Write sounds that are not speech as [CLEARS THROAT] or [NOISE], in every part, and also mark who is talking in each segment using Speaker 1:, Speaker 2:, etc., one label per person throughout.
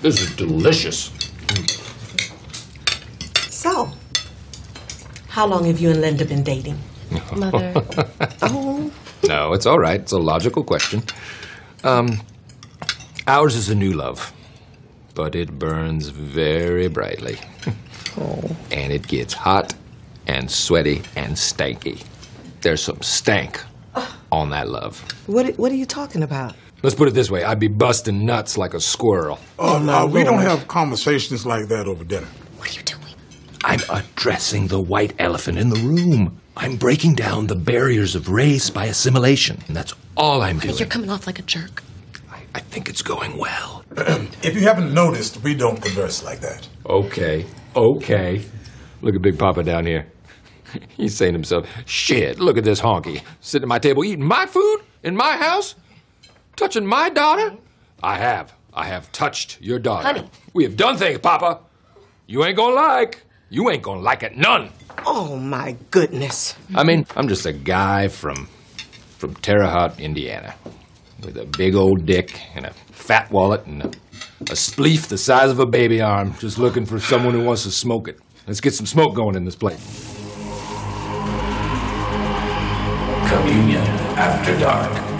Speaker 1: This is delicious.
Speaker 2: So, how long have you and Linda been dating?
Speaker 3: Mother. [LAUGHS]
Speaker 2: Oh,
Speaker 1: No, it's all right. It's a logical question. Um, ours is a new love, but it burns very brightly. [LAUGHS] Oh. And it gets hot and sweaty and stanky. There's some stank on that love.
Speaker 2: what, what are you talking about?
Speaker 1: Let's put it this way I'd be busting nuts like a squirrel.
Speaker 4: Oh,
Speaker 2: oh
Speaker 4: no, we don't have conversations like that over dinner.
Speaker 3: What are you doing?
Speaker 1: I'm addressing the white elephant in the room. I'm breaking down the barriers of race by assimilation. And that's all I'm doing.
Speaker 3: You're coming off like a jerk.
Speaker 1: I, I think it's going well. [CLEARS THROAT]
Speaker 4: If you haven't noticed, we don't converse like that.
Speaker 1: Okay, okay. Look at Big Papa down here. [LAUGHS] He's saying to himself, shit, look at this honky. Sitting at my table eating my food in my house? Touching my daughter? I have. I have touched your daughter.
Speaker 3: Honey.
Speaker 1: We have done things, Papa. You ain't gonna like. You ain't gonna like it none.
Speaker 2: Oh, my goodness.
Speaker 1: I mean, I'm just a guy from from Terre Haute, Indiana, with a big old dick and a fat wallet and a, a spleef the size of a baby arm, just looking for someone who wants to smoke it. Let's get some smoke going in this place.
Speaker 5: Communion After Dark.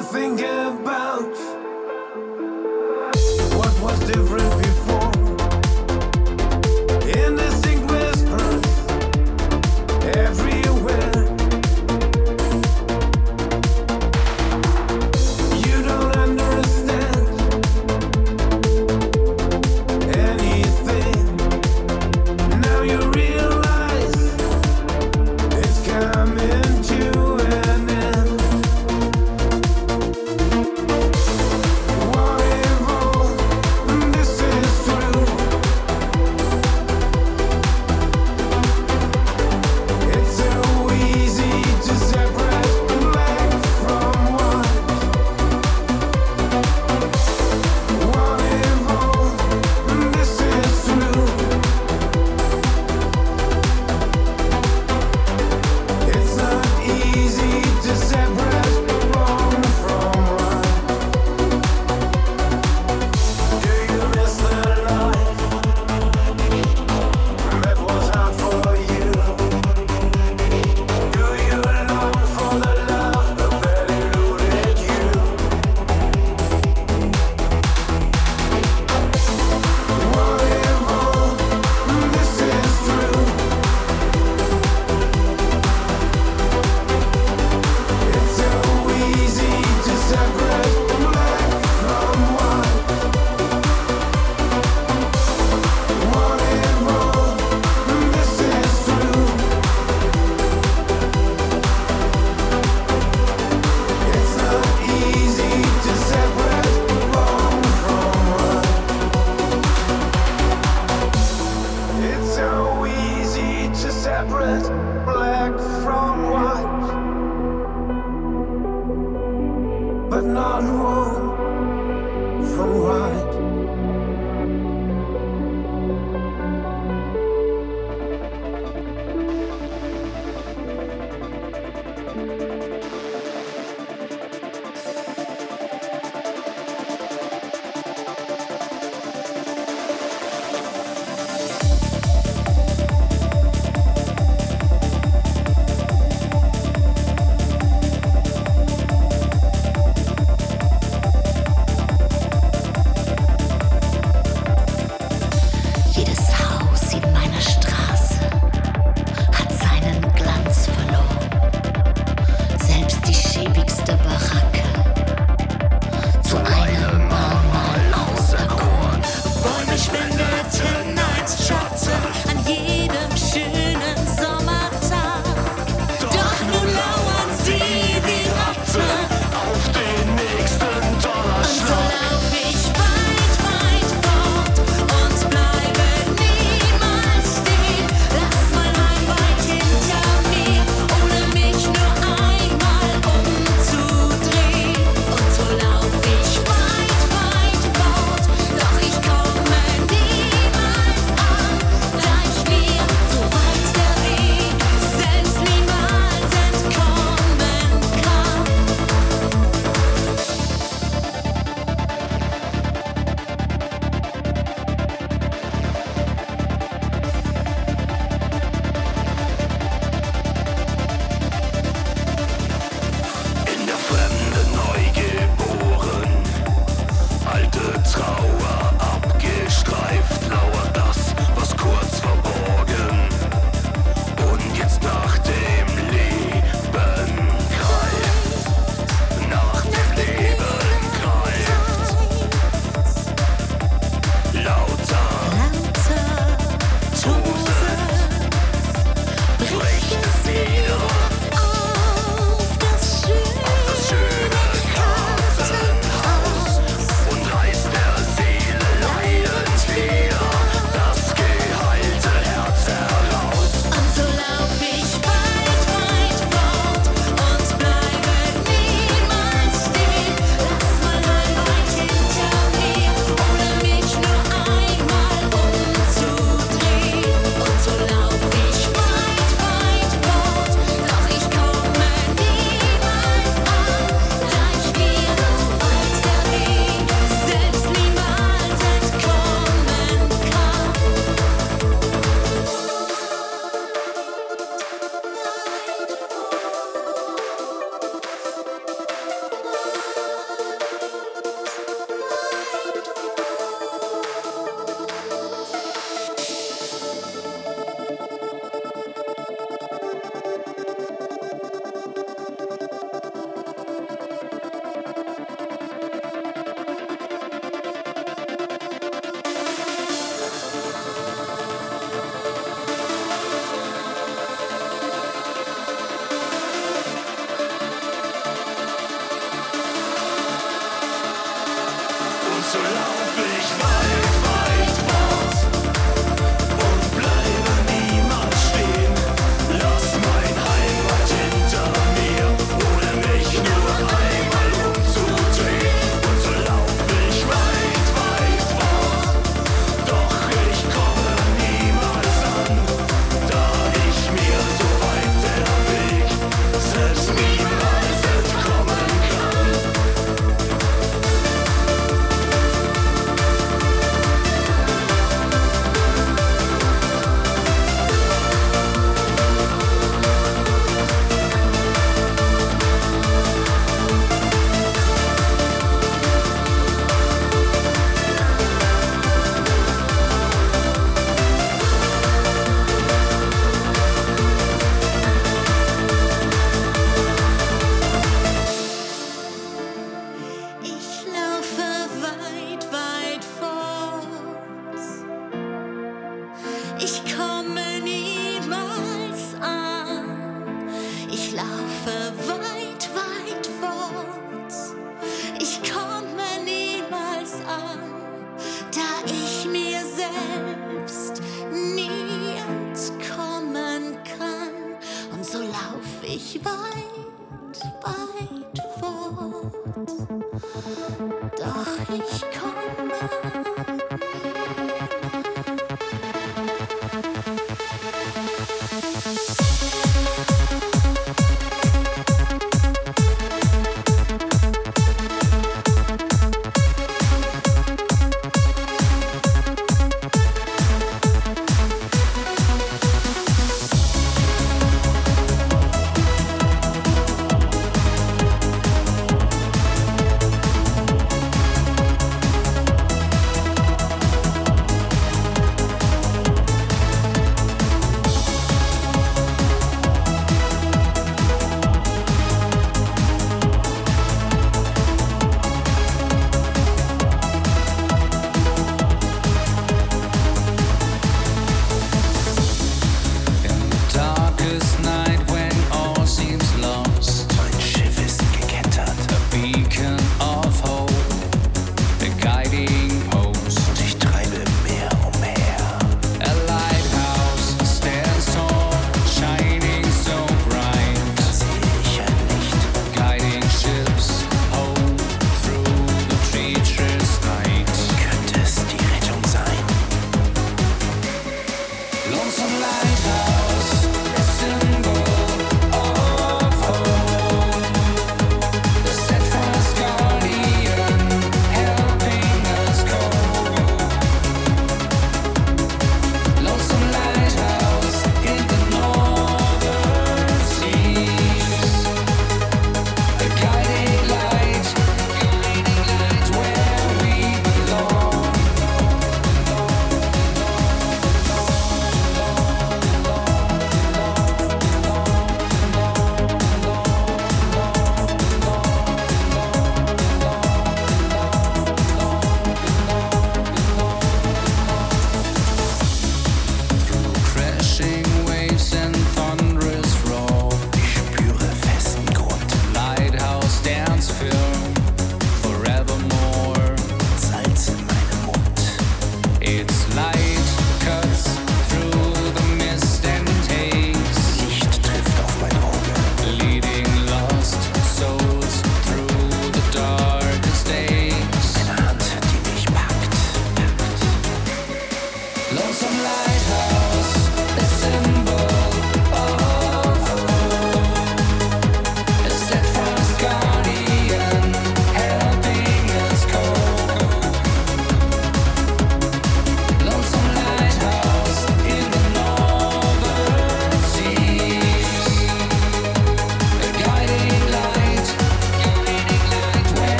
Speaker 6: You think about. What was different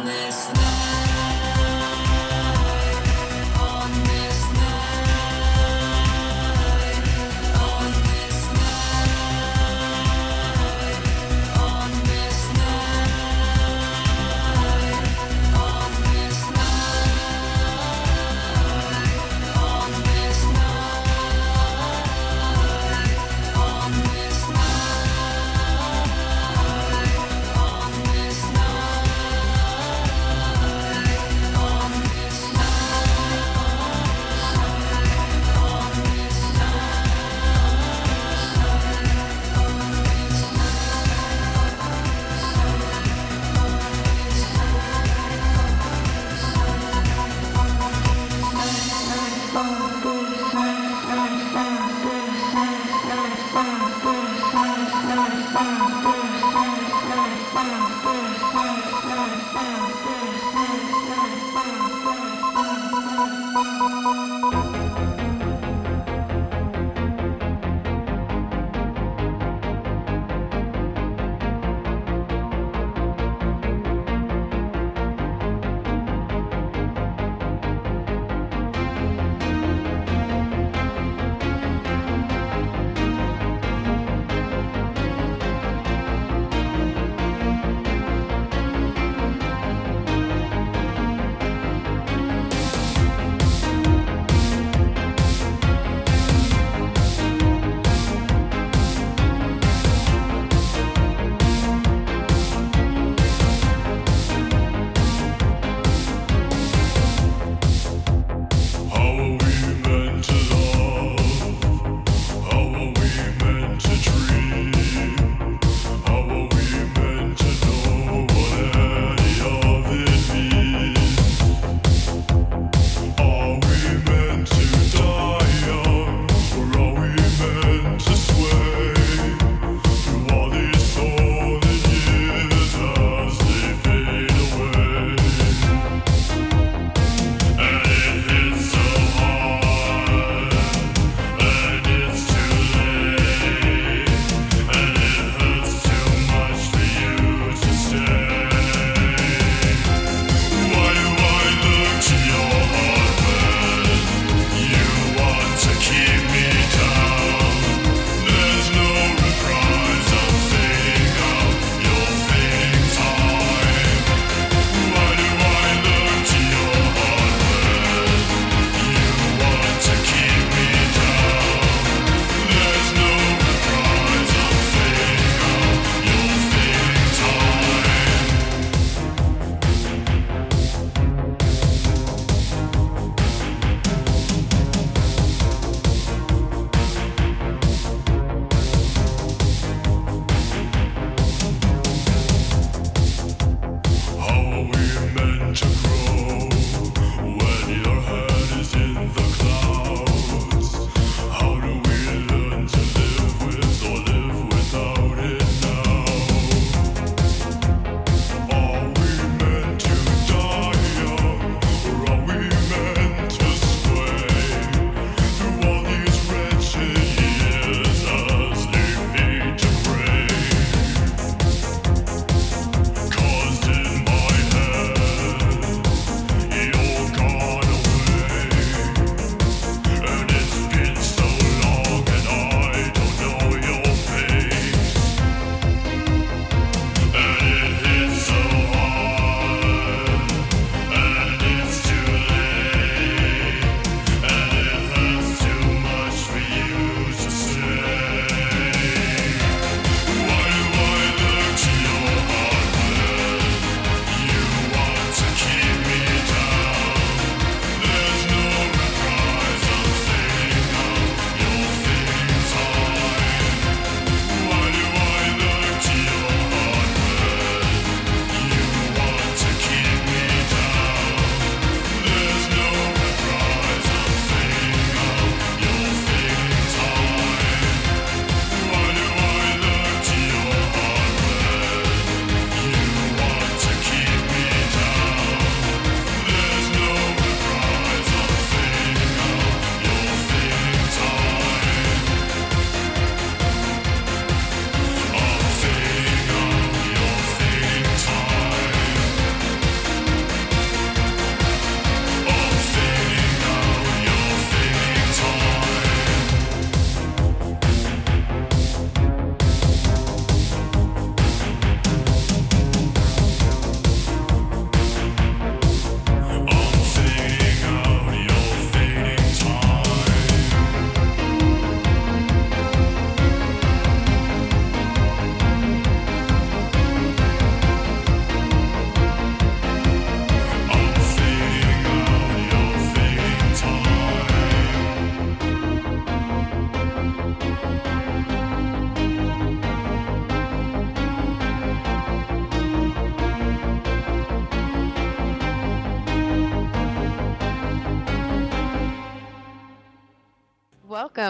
Speaker 6: this
Speaker 5: night.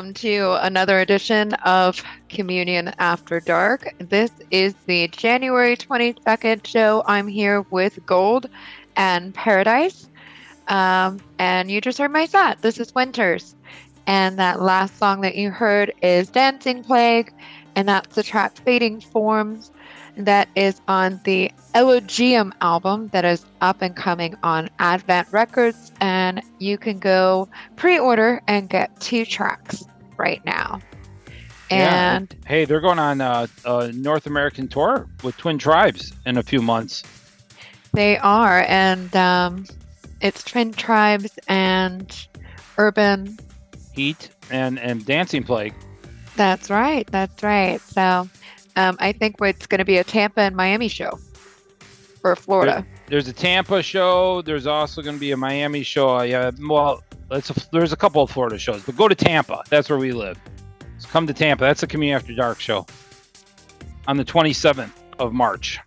Speaker 7: Welcome to another edition of Communion After Dark. This is the January 22nd show. I'm here with Gold and Paradise. Um, and you just heard my set. This is Winters. And that last song that you heard is Dancing Plague. And that's the track Fading Forms. That is on the Elogium album that is up and coming on Advent Records. And you can go pre order and get two tracks right now.
Speaker 8: Yeah.
Speaker 7: And
Speaker 8: Hey, they're going on uh, a North American tour with Twin Tribes in a few months.
Speaker 7: they are. And um, it's Twin Tribes and Urban.
Speaker 8: Heat and and Dancing Plague.
Speaker 7: That's right. That's right. So um, I think it's going to be a Tampa and Miami show for Florida.
Speaker 8: There's a Tampa show. There's also going to be a Miami show. Uh, Yeah, well, it's a, there's a couple of Florida shows, but go to Tampa. That's where we live. So come to Tampa. That's the Communion After Dark show on the 27th of March.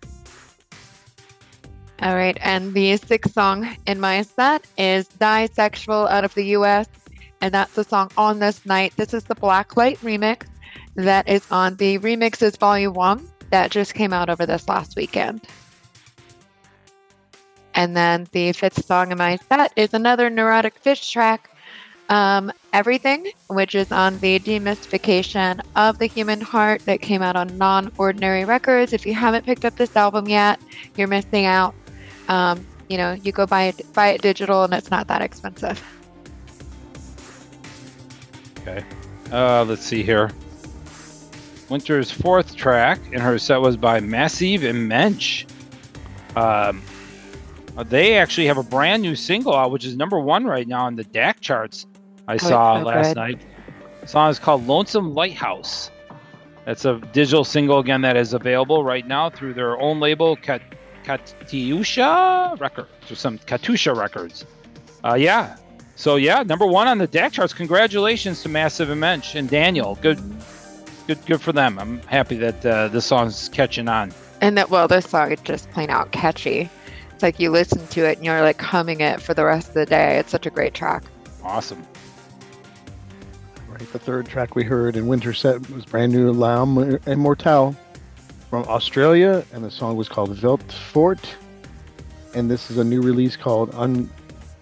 Speaker 7: All right, and the sixth song in my set is Disexual out of the US, and that's the song On This Night. This is the Blacklight remix that is on the Remixes Volume 1 that just came out over this last weekend. And then the fifth song in my set is another Neurotic Fish track, um, Everything, which is on the demystification of the human heart that came out on Non Ordinary Records. If you haven't picked up this album yet, you're missing out. Um, you know, you go buy it, buy it digital, and it's not that expensive.
Speaker 8: Okay. Uh, let's see here. Winter's fourth track in her set was by Massiv in Mensch. Um, uh, they actually have a brand new single out, which is number one right now on the DAC charts. I
Speaker 7: it's
Speaker 8: saw
Speaker 7: so
Speaker 8: last
Speaker 7: good.
Speaker 8: night. The song is called "Lonesome Lighthouse." That's a digital single again that is available right now through their own label, Kat- Katyusha Records, or some Katusha Records. Uh, yeah. So yeah, number one on the DAC charts. Congratulations to Massiv in Mensch and Daniel. Good, good, good for them. I'm happy that uh, this song's catching on.
Speaker 7: And that, well, this song is just plain out catchy. It's like you listen to it and you're like humming it for the rest of the day. It's such a great track.
Speaker 8: Awesome.
Speaker 9: Right, the third track we heard in Winter Set was brand new L'Âme Immortelle from Australia, and the song was called Velt Fort. And this is a new release called Un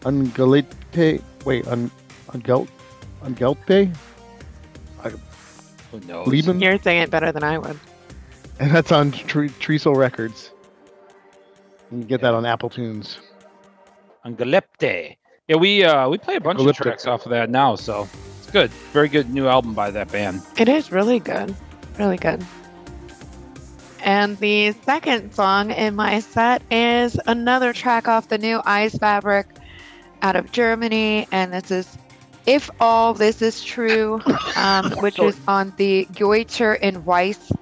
Speaker 9: Ungalite. Wait, Un Ungelt Ungelpe?
Speaker 8: Who knows?
Speaker 9: Lieben?
Speaker 7: You're saying it better than I would.
Speaker 9: And that's on Tre- Treacle Records. You can get that on Apple Tunes.
Speaker 8: On Angalepte. Yeah, we uh, we play a bunch of tracks off of that now, so it's good. Very good new album by that band.
Speaker 7: It is really good. Really good. And the second song in my set is another track off the new Eisfabrik out of Germany. And this is If All This Is True, [COUGHS] um, which is on the Goiter and Weiss,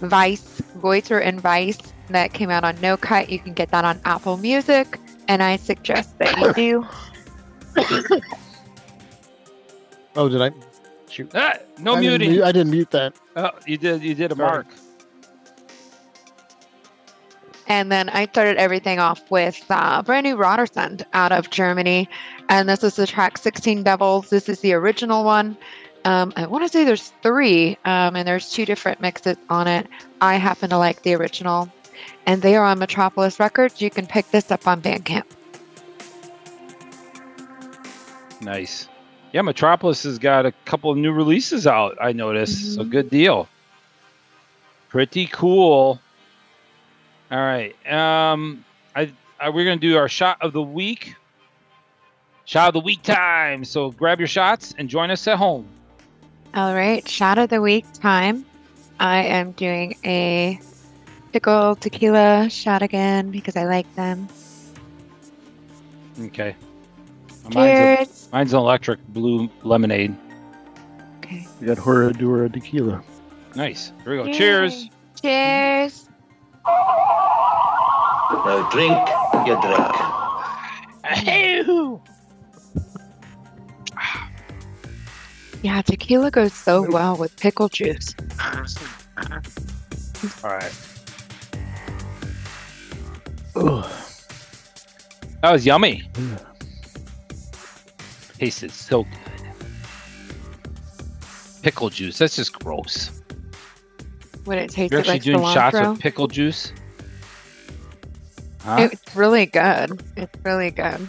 Speaker 7: Weiss, Goiter and Weiss that came out on No Cut. You can get that on Apple Music. And I suggest that you do. [COUGHS]
Speaker 9: Oh, did I? Shoot.
Speaker 8: Ah, no
Speaker 9: I didn't
Speaker 8: muting.
Speaker 9: mute- I didn't mute that.
Speaker 8: Oh, you did. You did a
Speaker 9: Sorry.
Speaker 8: mark.
Speaker 7: And then I started everything off with uh, brand new Rotersand out of Germany. And this is the track 16 Devils. This is the original one. Um, I want to say there's three, um, and there's two different mixes on it. I happen to like the original. And they are on Metropolis Records. You can pick this up on Bandcamp.
Speaker 8: Nice. Yeah, Metropolis has got a couple of new releases out. I noticed. So good deal. Pretty cool. All right. Um, I, I we're gonna do our shot of the week. Shot of the week time. So grab your shots and join us at home.
Speaker 7: All right, shot of the week time. I am doing a pickle tequila shot again because I like them.
Speaker 8: Okay. Mine's,
Speaker 7: Cheers.
Speaker 8: a, mine's an electric blue lemonade.
Speaker 7: Okay.
Speaker 9: We got Herradura Tequila.
Speaker 8: Nice. Here we go. Cheers.
Speaker 7: Cheers.
Speaker 10: Now drink, you drink.
Speaker 8: Ahoo!
Speaker 7: Yeah, tequila goes so well with pickle juice.
Speaker 8: All right.
Speaker 9: Ugh.
Speaker 8: That was yummy. Tasted so good. pickle juice. That's just gross.
Speaker 7: Would it taste
Speaker 8: You're
Speaker 7: like
Speaker 8: actually doing shots of pickle juice. Huh?
Speaker 7: It's really good. It's really good.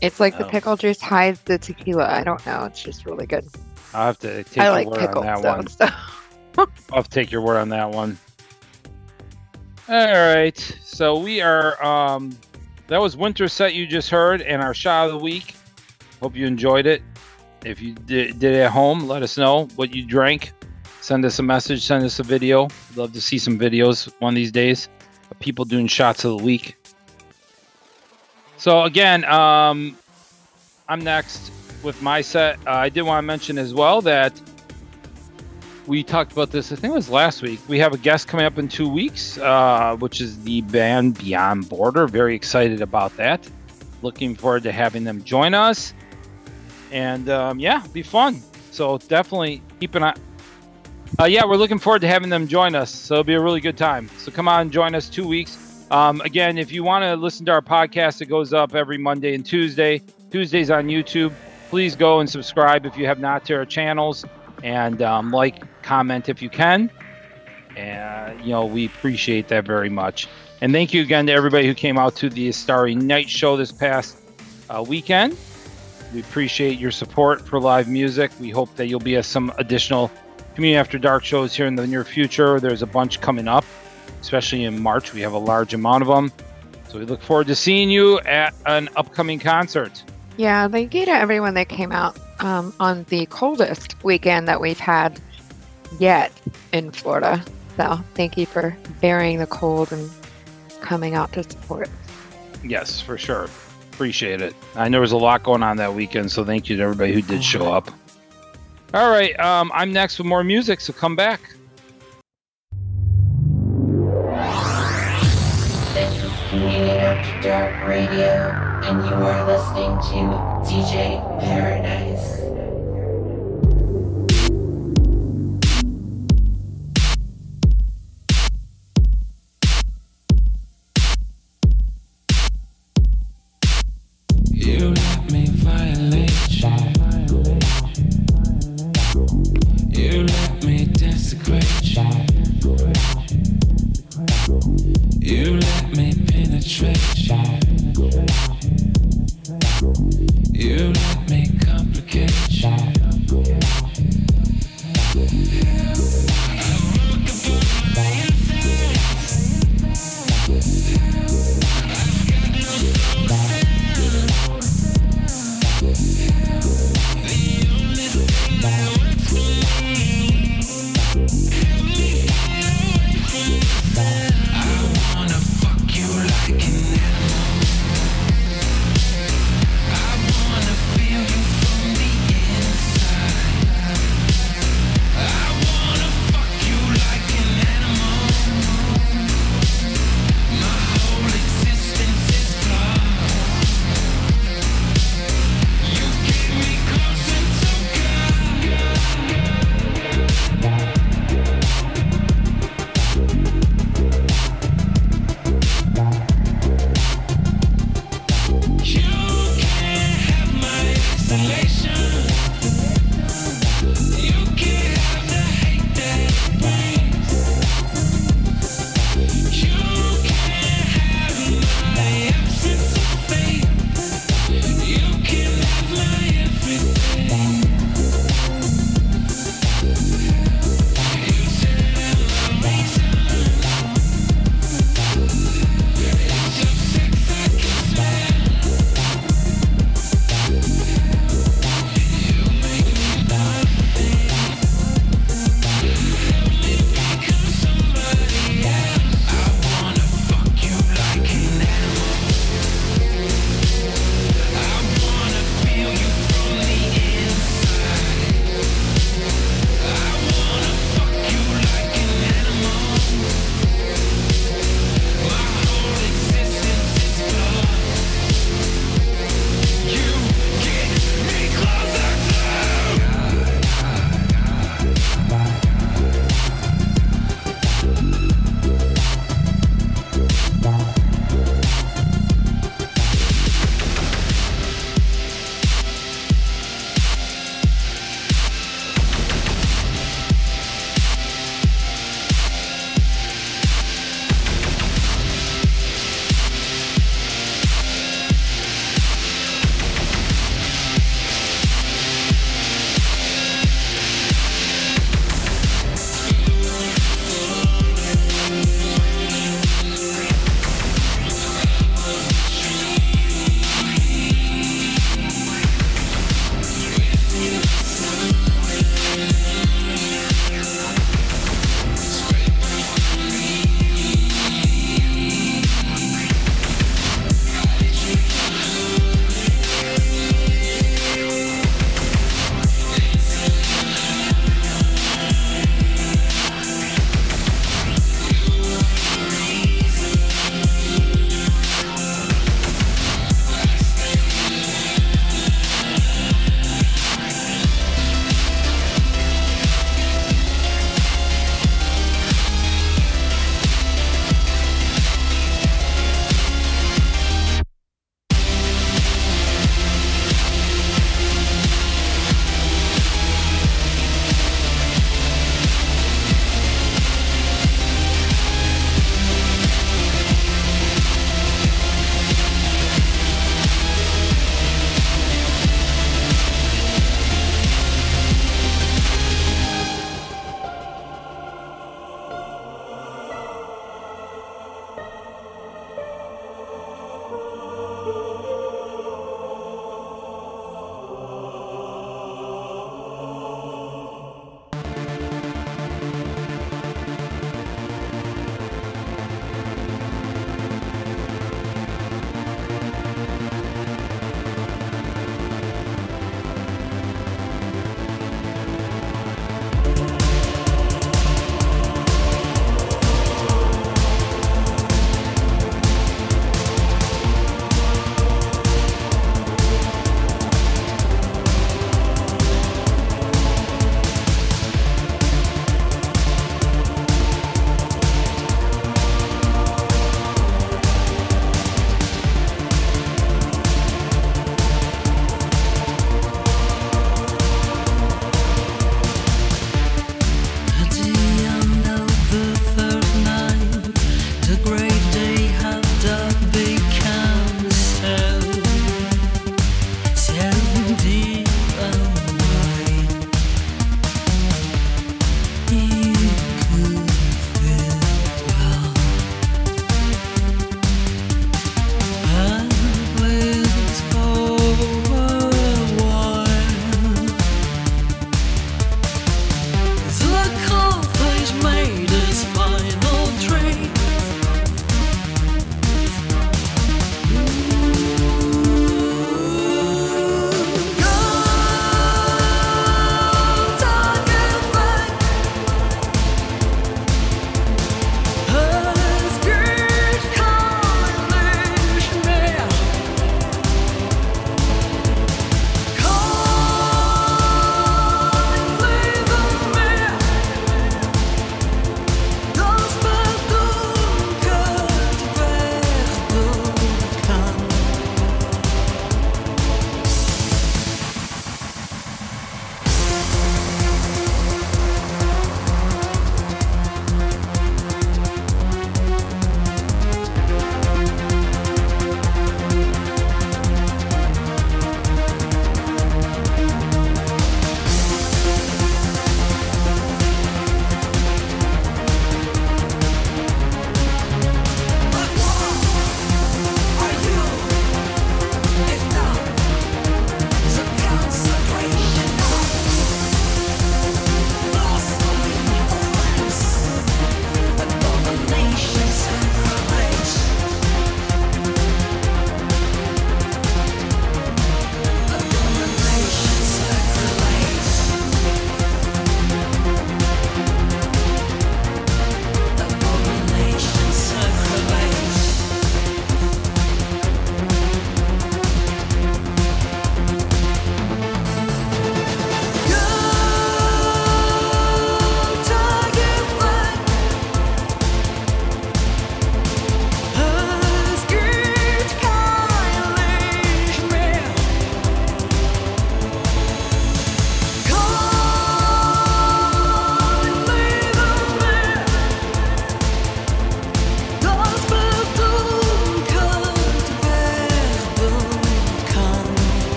Speaker 7: It's like the
Speaker 8: Oh.
Speaker 7: pickle juice hides the tequila. I don't know. It's just really good.
Speaker 8: I'll have to take
Speaker 7: I
Speaker 8: your
Speaker 7: like
Speaker 8: word
Speaker 7: pickles,
Speaker 8: on that
Speaker 7: though,
Speaker 8: one.
Speaker 7: so-
Speaker 8: I'll have to take your word on that one. All right. So we are um that was winter set you just heard and our shot of the week. Hope you enjoyed it. If you did, did it at home, let us know what you drank. Send us a message, send us a video. Love to see some videos one of these days of people doing shots of the week. So again, um I'm next with my set. Uh, I did want to mention as well that we talked about this. I think it was last week. We have a guest coming up in two weeks, uh, which is the band Beyond Border. Very excited about that. Looking forward to having them join us, and um, yeah, be fun. So definitely keep an eye. Uh, yeah, we're looking forward to having them join us. So it'll be a really good time. So come on, join us two weeks. Um, again, if you want to listen to our podcast, it goes up every Monday and Tuesday. Tuesdays on YouTube. Please go and subscribe if you have not to our channels, and um, like, comment if you can. And you know we appreciate that very much. And thank you again to everybody who came out to the Starry Night Show this past uh, weekend. We appreciate your support for live music. We hope that you'll be at some additional Communion After Dark shows here in the near future. There's a bunch coming up, especially in March. We have a large amount of them. So we look forward to seeing you at an upcoming concert.
Speaker 7: Yeah, thank you to everyone that came out um, on the coldest weekend that we've had yet in Florida. So thank you for bearing the cold and coming out to support.
Speaker 8: Yes, for sure. Appreciate it. I know there was a lot going on that weekend, so thank you to everybody who did show up. All right, um, I'm next with more music, so come back.
Speaker 11: This is Communion After Dark Radio, and you are listening to DJ Paradise.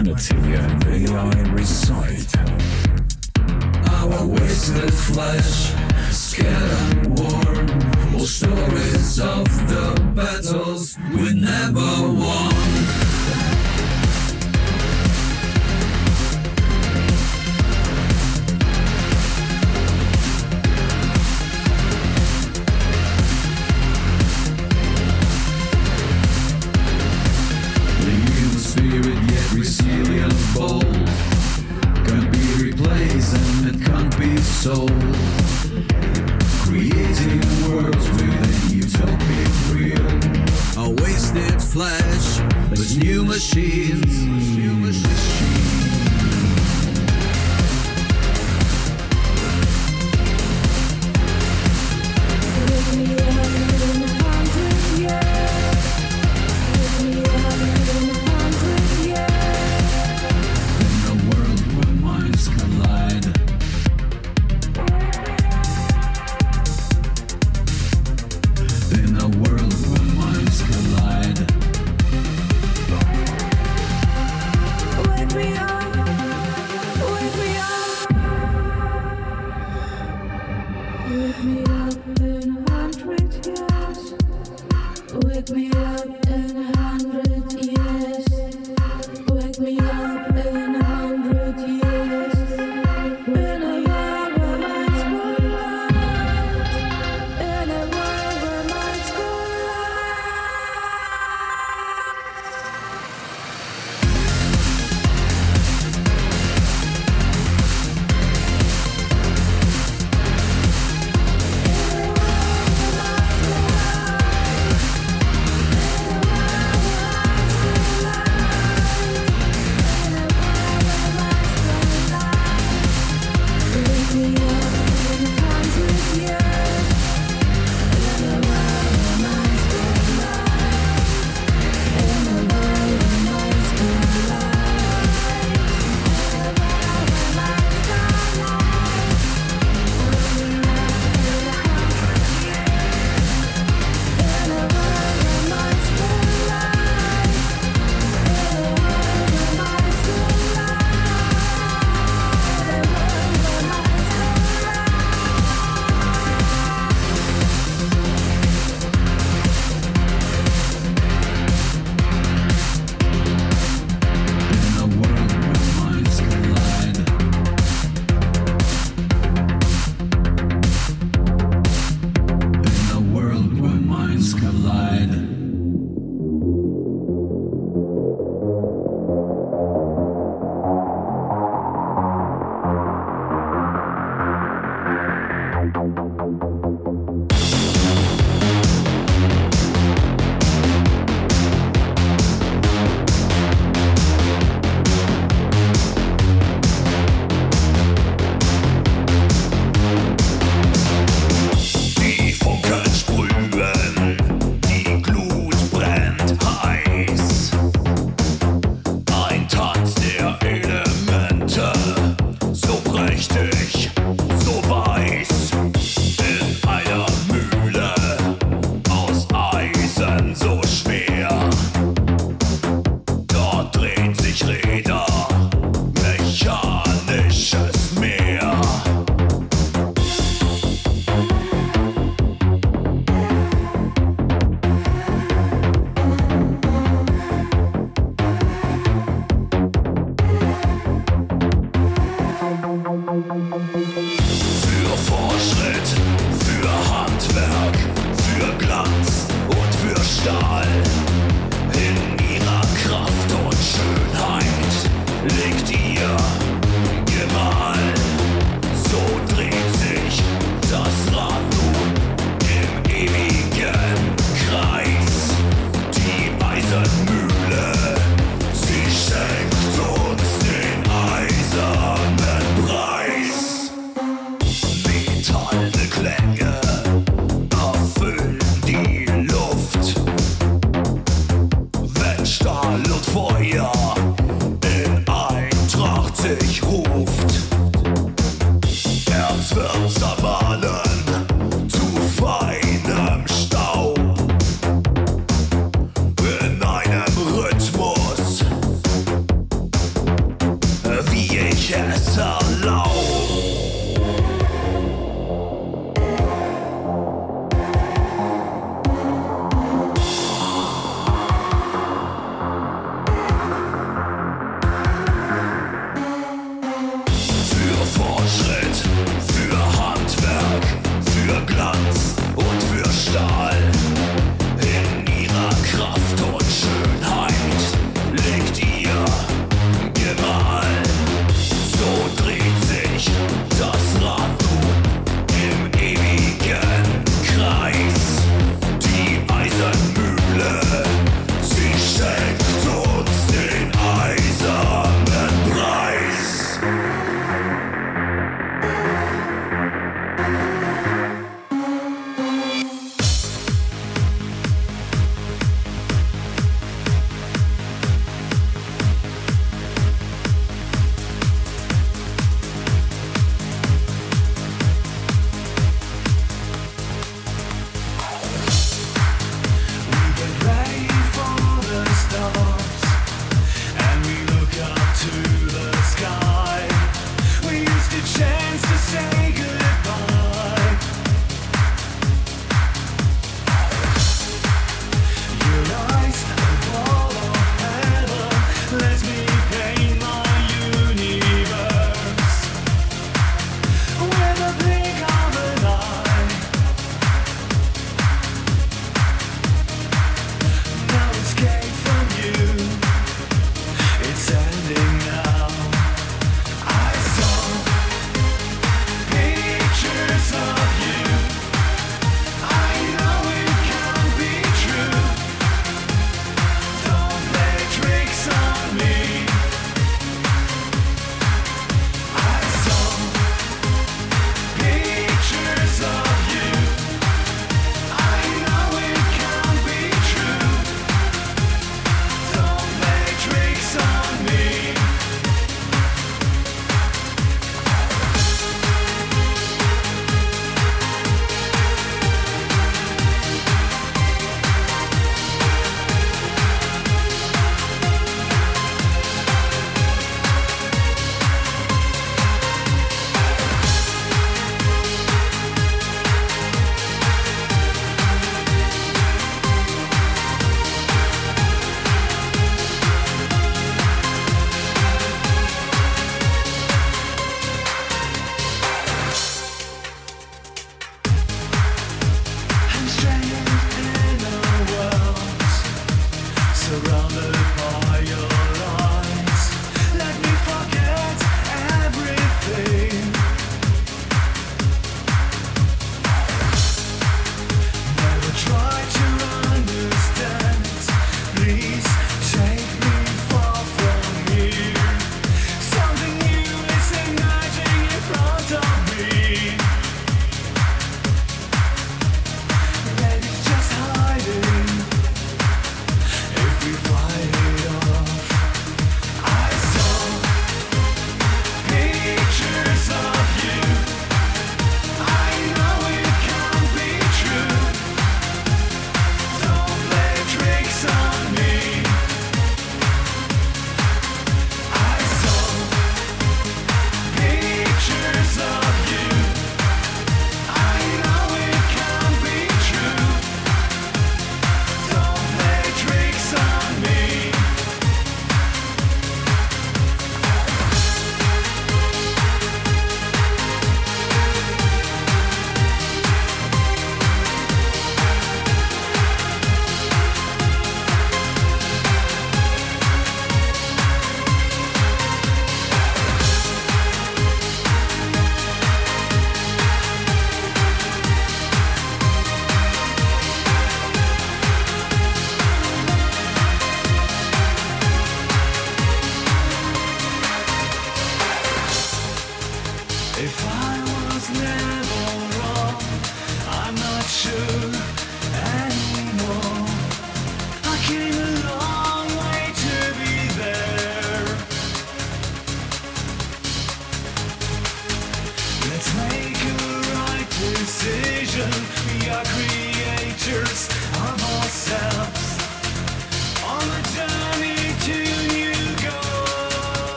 Speaker 1: humanity and I recite Our wasted flesh, scared and warm, or stories of the battles we never won.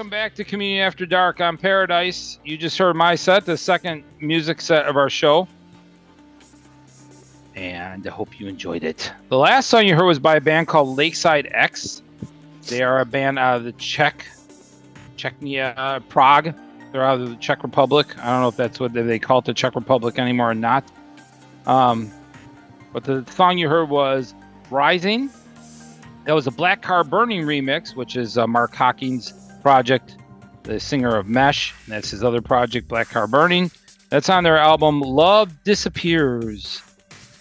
Speaker 8: Welcome back to Communion After Dark on Paradise. You just heard my set, the second music set of our show. And I hope you enjoyed it. The last song you heard was by a band called Lakeside X. They are a band out of the Czech, Czechnia, uh, Prague. They're out of the Czech Republic. I don't know if that's what they call it, the Czech Republic anymore or not. Um, but the song you heard was Rising. That was a Black Car Burning remix, which is uh, Mark Hockings' project, the singer of Mesh. That's his other project, Black Car Burning. That's on their album Love Disappears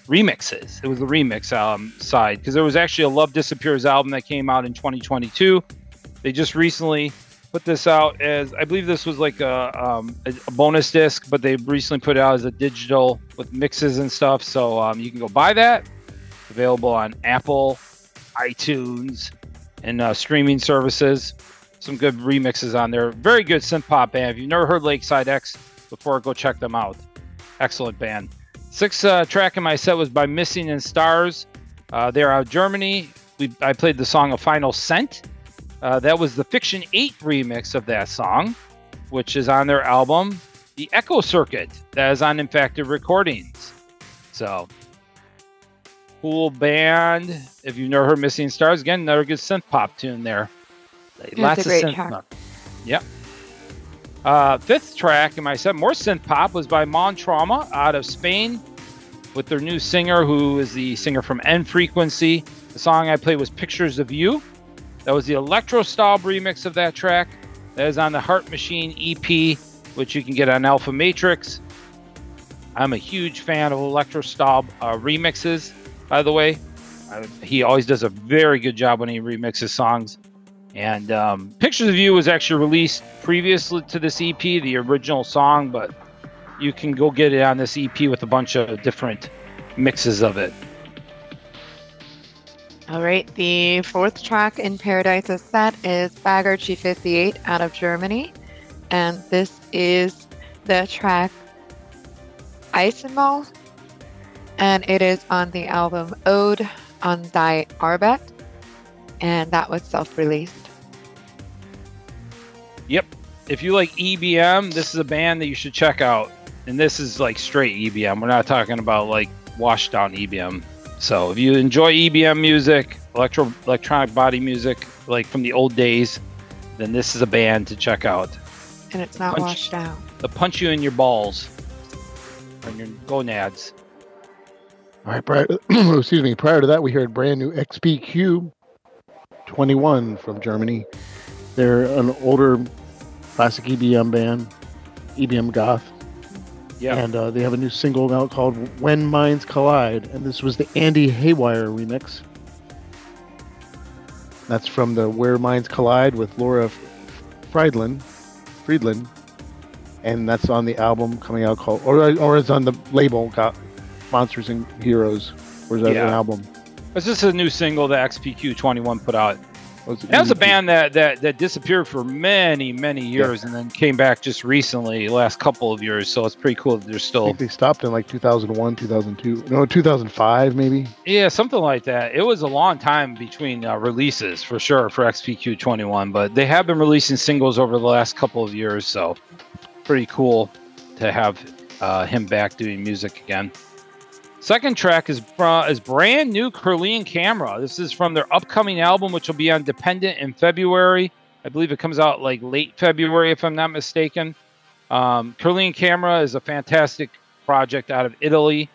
Speaker 8: remixes. It was the remix um, side because there was actually a Love Disappears album that came out in 2022. They just recently put this out as I believe this was like a, um, a, bonus disc, but they recently put it out as a digital with mixes and stuff. So um, you can go buy that. It's available on Apple, iTunes, and uh, streaming services. Some good remixes on there. Very good synth pop band. If you've never heard Lakeside X before, go check them out. Excellent band. Sixth uh, track in my set was by Missing in Stars. Uh, they're out of Germany. We, I played the song A Final Scent. Uh, that was the Fiction 8 remix of that song, which is on their album, The Echo Circuit, that is on Infected Recordings. So, cool band. If you've never heard Missing Stars, again, another good synth pop tune there. Lots
Speaker 7: a great
Speaker 8: of synth
Speaker 7: track.
Speaker 8: pop. Yep. Uh, fifth track in my set, more synth pop, was by Mon Trauma out of Spain with their new singer, who is the singer from N Frequency. The song I played was Pictures of You. That was the electro style remix of that track. That is on the Heart Machine EP, which you can get on Alfa Matrix. I'm a huge fan of electro style uh, remixes, by the way. He always does a very good job when he remixes songs. And um, Pictures of You was actually released previously to this EP, the original song, but you can go get it on this EP with a bunch of different mixes of it.
Speaker 7: All right, the fourth track in Paradise's set is Bagger G58 out of Germany. And this is the track Eisenmal. And it is on the album Ode on Die Arbeit. And that was self released.
Speaker 8: Yep. If you like EBM, this is a band that you should check out. And this is like straight EBM. We're not talking about like washed down EBM. So if you enjoy EBM music, electro electronic body music, like from the old days, then this is a band to check out.
Speaker 7: And it's not
Speaker 8: Punch-
Speaker 7: washed out.
Speaker 8: They'll punch you in your balls. On your gonads.
Speaker 9: All right, prior, [COUGHS] excuse me. Prior to that, we heard brand new XPQ 21 from Germany. They're an older classic EBM band, EBM goth.
Speaker 8: Yeah.
Speaker 9: And uh, they have a new single out called When Minds Collide. And this was the Andy Haywire remix. That's from the Where Minds Collide with Laura Friedland. Friedland. And that's on the album coming out called, or, or it's on the label, got Monsters and Heroes. Or is that
Speaker 8: Yeah.
Speaker 9: an album?
Speaker 8: It's just a new single that XPQ 21 put out. That was a band that, that that disappeared for many many years and then came back just recently, last couple of years. So it's pretty cool that they're
Speaker 9: I
Speaker 8: still
Speaker 9: think they stopped in like 2001, 2002. No, 2005 maybe.
Speaker 8: yeah something like that. It was a long time between uh, releases for sure for XPQ 21, but they have been releasing singles over the last couple of years. So pretty cool to have uh, him back doing music again. Second track is from is brand new Kirlian Camera. This is from their upcoming album, which will be on Dependent in February. I believe it comes out like late February, if I'm not mistaken. Um, Camera is a fantastic project out of Italy.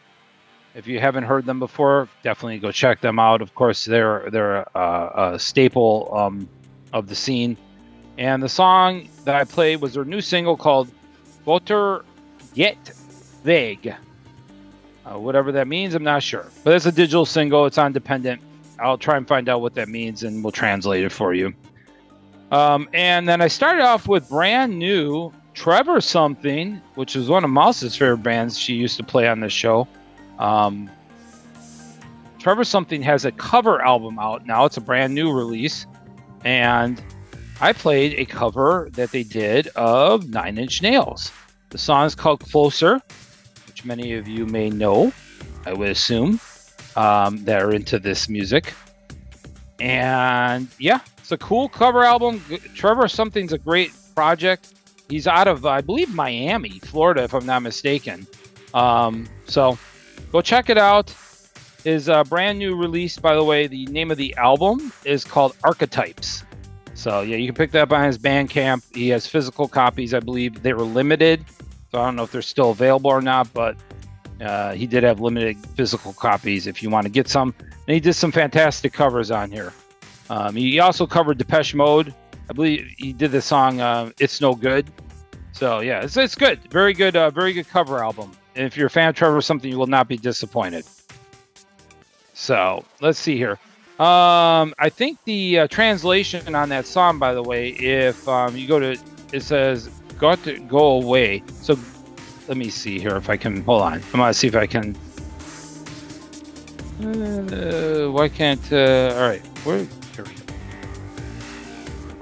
Speaker 8: If you haven't heard them before, definitely go check them out. Of course, they're they're uh, a staple um, of the scene. And the song that I played was their new single called "Voter Get Vague." Uh, whatever that means, I'm not sure. But it's a digital single. It's on Dependent. I'll try and find out what that means, and we'll translate it for you. Um, and then I started off with brand new Trevor Something, which is one of Mouse's favorite bands she used to play on this show. Um, Trevor Something has a cover album out now. It's a brand new release. And I played a cover that they did of Nine Inch Nails. The song is called Closer, many of you may know, I would assume, um, that are into this music. and yeah, it's a cool cover album. Trevor Something's a great project. He's out of, I believe, Miami, Florida, if I'm not mistaken. Um, so go check it out. Is a brand new release, by the way, the name of the album is called Archetypes. So yeah, you can pick that up on his Bandcamp. He has physical copies, I believe. They were limited, so I don't know if they're still available or not. But uh, he did have limited physical copies if you want to get some. And he did some fantastic covers on here. Um, he also covered Depeche Mode. I believe he did the song uh, "It's No Good." So yeah, it's, it's good. Very good. Uh, very good cover album. And if you're a fan of Trevor, something you will not be disappointed. So let's see here. Um, I think the uh, translation on that song, by the way, if um, you go to, it says "got to go away." So let me see here if I can. Hold on, I'm gonna see if I can. Uh, why can't? Uh, all right, where? Here we go.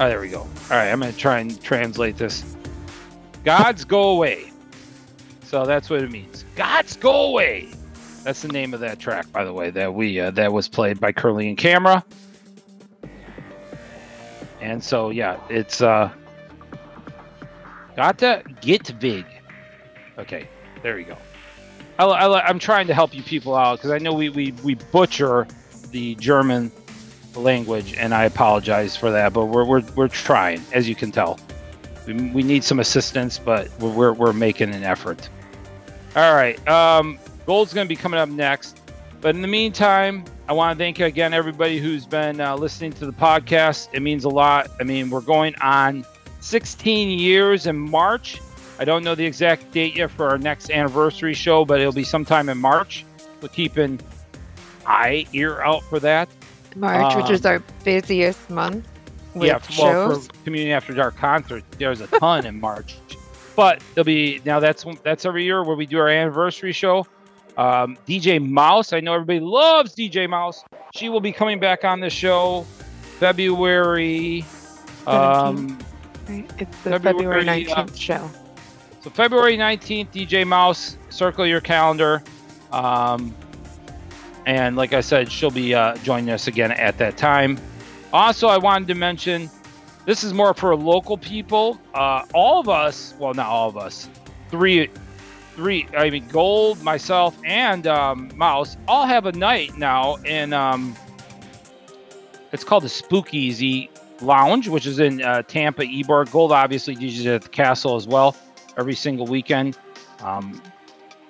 Speaker 8: Oh, there we go. All right, I'm gonna try and translate this. Gods go away. So that's what it means. Gods go away. That's the name of that track, by the way, that we uh, that was played by Kirlian Camera. And so yeah, it's uh got to get big. Okay, there we go. I, I'm trying to help you people out because I know we, we we butcher the German language, and I apologize for that. But we're we're, we're trying, as you can tell. We, we need some assistance, but we're, we're, we're making an effort. All right. Um, Gold's going to be coming up next. But in the meantime, I want to thank you again, everybody who's been uh, listening to the podcast. It means a lot. I mean, we're going on 16 years in March. I don't know the exact date yet for our next anniversary show, but it'll be sometime in March. We're keeping eye ear out for that.
Speaker 7: March, which
Speaker 8: Um,
Speaker 7: is our busiest month with
Speaker 8: yeah, well,
Speaker 7: shows.
Speaker 8: for Communion After Dark concert, there's a ton in March. But there'll be now that's that's every year where we do our anniversary show. Um, DJ Mouse, I know everybody loves DJ Mouse. She will be coming back on the show February. Um,
Speaker 7: Right? It's the February,
Speaker 8: February, uh,
Speaker 7: 19th show.
Speaker 8: so February 19th, DJ Mouse, circle your calendar. Um, and like I said, she'll be uh, joining us again at that time. Also, I wanted to mention this is more for local people. Uh, all of us, well, not all of us, three, three. I mean, Gold, myself, and um, Mouse all have a night now and Um, it's called the Spookeasy Lounge, which is in uh, Tampa, Ybor. Gold obviously DJs at the castle as well every single weekend. Um,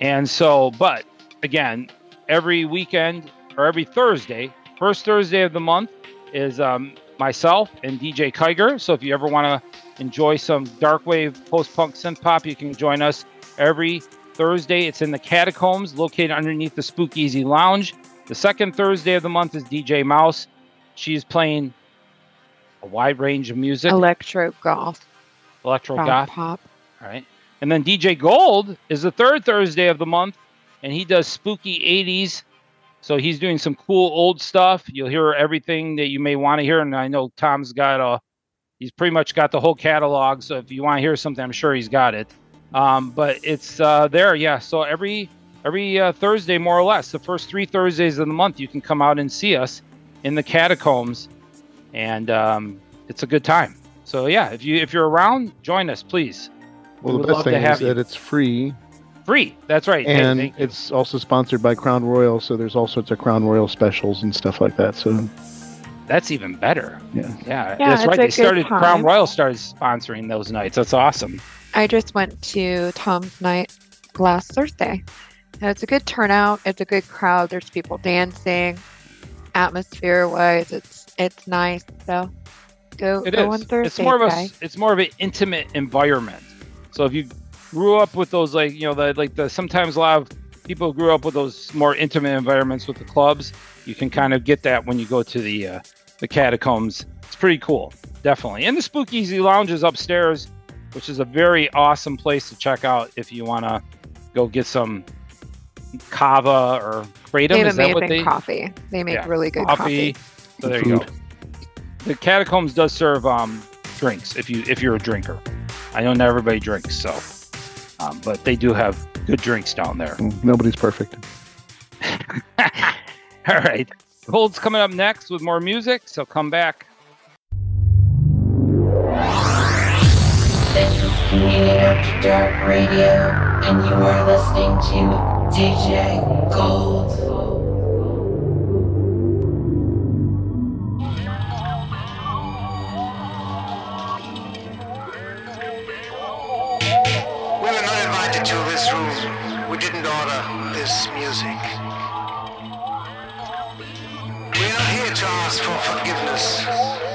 Speaker 8: and so, but again, every weekend or every Thursday, first Thursday of the month is um, myself and DJ Kiger. So if you ever want to enjoy some dark wave post punk synth pop, you can join us every Thursday. It's in the catacombs located underneath the Spookeasy Lounge. The second Thursday of the month is DJ Mouse. She's playing a wide range of music,
Speaker 7: Electro goth.
Speaker 8: electro goth.
Speaker 7: pop.
Speaker 8: All right. And then DJ Gold is the third Thursday of the month, and he does spooky 80s. So he's doing some cool old stuff. You'll hear everything that you may want to hear. And I know Tom's got a, he's pretty much got the whole catalog. So if you want to hear something, I'm sure he's got it. Um, but it's uh, there, yeah. So every every uh, Thursday, more or less, the first three Thursdays of the month, you can come out and see us in the catacombs, and um, it's a good time. So yeah, if you if you're around, join us, please.
Speaker 9: Well,
Speaker 8: We
Speaker 9: the best thing is
Speaker 8: you.
Speaker 9: that it's free,
Speaker 8: Free. That's right.
Speaker 9: And
Speaker 8: thank you.
Speaker 9: it's also sponsored by Crown Royal, so there's all sorts of Crown Royal specials and stuff like that. So
Speaker 8: That's even better.
Speaker 9: Yeah.
Speaker 8: Yeah,
Speaker 7: Yeah,
Speaker 8: that's
Speaker 7: it's
Speaker 8: right. They
Speaker 7: good
Speaker 8: started Crown. Royal started sponsoring those nights. That's awesome.
Speaker 7: I just went to Tom's night last Thursday. And it's a good turnout. It's a good crowd. There's people dancing. Atmosphere wise, it's it's nice. So go
Speaker 8: It
Speaker 7: go on. Thursday.
Speaker 8: It's more of a
Speaker 7: guys.
Speaker 8: it's more of an intimate environment. So if you grew up with those like you know the like the sometimes a lot of people grew up with those more intimate environments with the clubs, you can kind of get that when you go to the uh, the catacombs. It's pretty cool, definitely. And the Spookeasy Lounge is upstairs, which is a very awesome place to check out if you want to go get some kava or kratom.
Speaker 7: They have
Speaker 8: is that what
Speaker 7: amazing
Speaker 8: they?
Speaker 7: coffee. They make
Speaker 8: Yeah,
Speaker 7: really good coffee.
Speaker 8: So there you go. The catacombs does serve um, drinks if you if you're a drinker. I know not everybody drinks, so um, but they do have good drinks down there.
Speaker 9: Mm, nobody's perfect. [LAUGHS]
Speaker 8: All right. Gold's coming up next with more music, so come back.
Speaker 11: This is Communion After Dark Radio, and you are listening to DJ Gold.
Speaker 12: invited to this room. We didn't order this music. We are here to ask for forgiveness.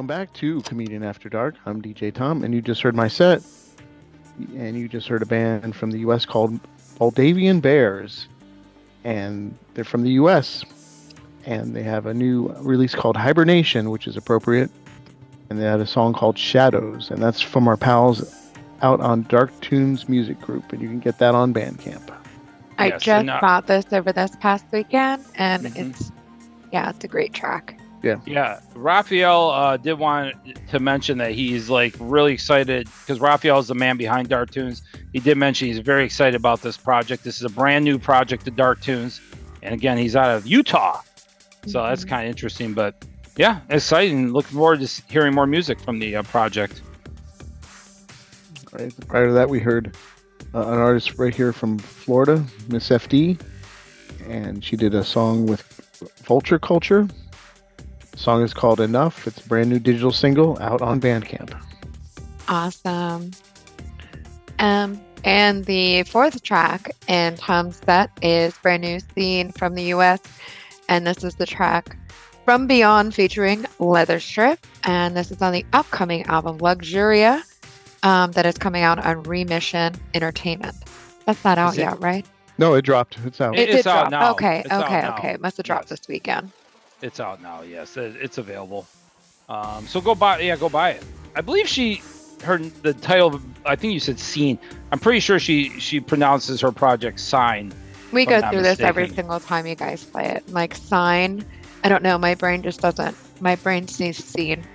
Speaker 9: Welcome back to Communion After Dark. I'm DJ Tom, and you just heard my set. And you just heard a band from the U.S. called Moldavian Bears. And they're from the U.S. And they have a new release called Hibernation, which is appropriate. And they had a song called Shadows. And that's from our pals out on Dark Tunes Music Group. And you can get that on Bandcamp.
Speaker 7: I
Speaker 8: Yes,
Speaker 7: just
Speaker 8: and, uh,
Speaker 7: bought this over this past weekend, and
Speaker 8: Mhm.
Speaker 7: it's yeah, it's a great track.
Speaker 9: Yeah.
Speaker 8: Yeah, Raphael uh, did want to mention that he's like really excited because Raphael is the man behind Dark Tunes. He did mention he's very excited about this project. This is a brand new project to Dark Tunes, and again, he's out of Utah, so that's kind of interesting. But yeah, exciting. Looking forward to hearing more music from the uh, project.
Speaker 9: Right. Prior to that, we heard uh, an artist right here from Florida, Miss FD, and she did a song with Vulture Culture. The song is called Enough. It's a brand new digital single out on Bandcamp.
Speaker 7: Awesome. Um, and the fourth track in Tom's set is brand new scene from the US. And this is the track From Beyond featuring Leatherstrip. And this is on the upcoming album Luxuria um, that is coming out on Remission Entertainment. That's not out
Speaker 8: it-
Speaker 7: yet, right?
Speaker 9: No, it dropped. It's out.
Speaker 8: It-
Speaker 7: did
Speaker 8: it's out
Speaker 7: drop.
Speaker 8: now.
Speaker 7: Okay,
Speaker 8: It's
Speaker 7: okay,
Speaker 8: now.
Speaker 7: okay. It must have dropped this weekend.
Speaker 8: It's out now. Yes, it's available. Um, so go buy. Yeah, go buy it. I believe she her the title. I think you said "scene." I'm pretty sure she she pronounces her project "sign."
Speaker 7: We go through this every single time you guys play it. Like sign. I don't know. My brain just doesn't. My brain sees scene. [LAUGHS]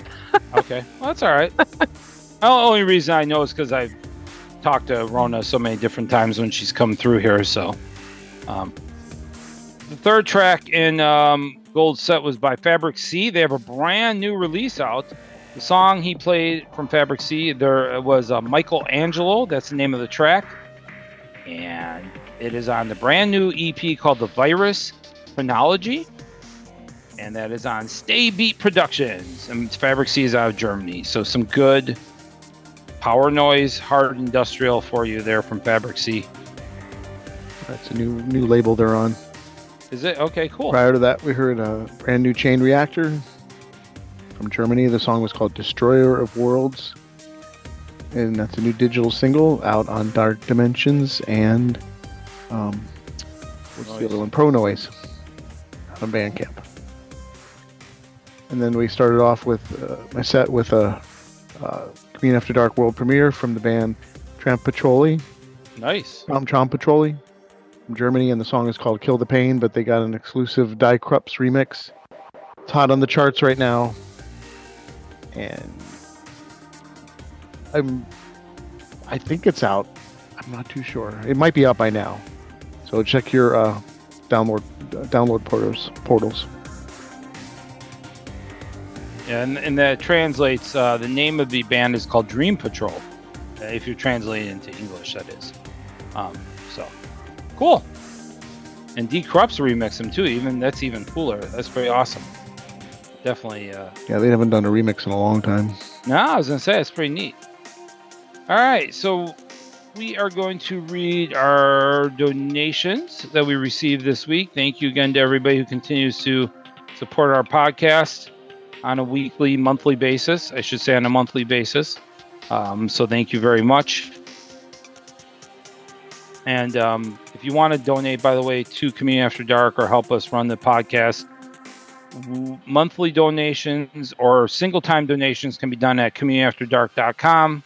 Speaker 8: Okay, well that's all right. the only reason I know is because I've talked to Rona so many different times when she's come through here. So, um, the third track in um, Gold Set was by Fabrikc. They have a brand new release out. The song he played from Fabrikc, there was uh, Michael Angelo. That's the name of the track, and it is on the brand new EP called The Virus Chronology and that is on Stay Beat Productions. And Fabrikc is out of Germany. So some good power noise, hard industrial for you there from Fabrikc.
Speaker 9: That's a new new label they're on.
Speaker 8: Is it okay? Cool.
Speaker 9: Prior to that, we heard a brand new Chain Reactor from Germany. The song was called Destroyer of Worlds. And that's a new digital single out on Dark Dimensions and um, what's the other one? Pro Noise on Bandcamp. And then we started off with uh, my set with a uh, Green After Dark world premiere from the band Traumpatrouille.
Speaker 8: Nice.
Speaker 9: Tom Traumpatrouille Germany, and the song is called Kill the Pain, but they got an exclusive Die Krupps remix. It's hot on the charts right now. And I'm I think it's out. I'm not too sure. It might be out by now. So check your uh, download uh, download portals portals.
Speaker 8: And, and that translates, uh, the name of the band is called Dream Patrol. uh, If you're translating into English, that is. Um, cool. And Die Krupps remix them too. Even that's even cooler. That's pretty awesome. Definitely. Uh,
Speaker 9: Yeah, they haven't done a remix in a long time.
Speaker 8: No, I was gonna say it's pretty neat. All right, so we are going to read our donations that we received this week. Thank you again to everybody who continues to support our podcast on a weekly, monthly basis. I should say on a monthly basis. Um, so thank you very much. And um, if you want to donate, by the way, to Communion After Dark or help us run the podcast, monthly donations or single time donations can be done at communionafterdark.com.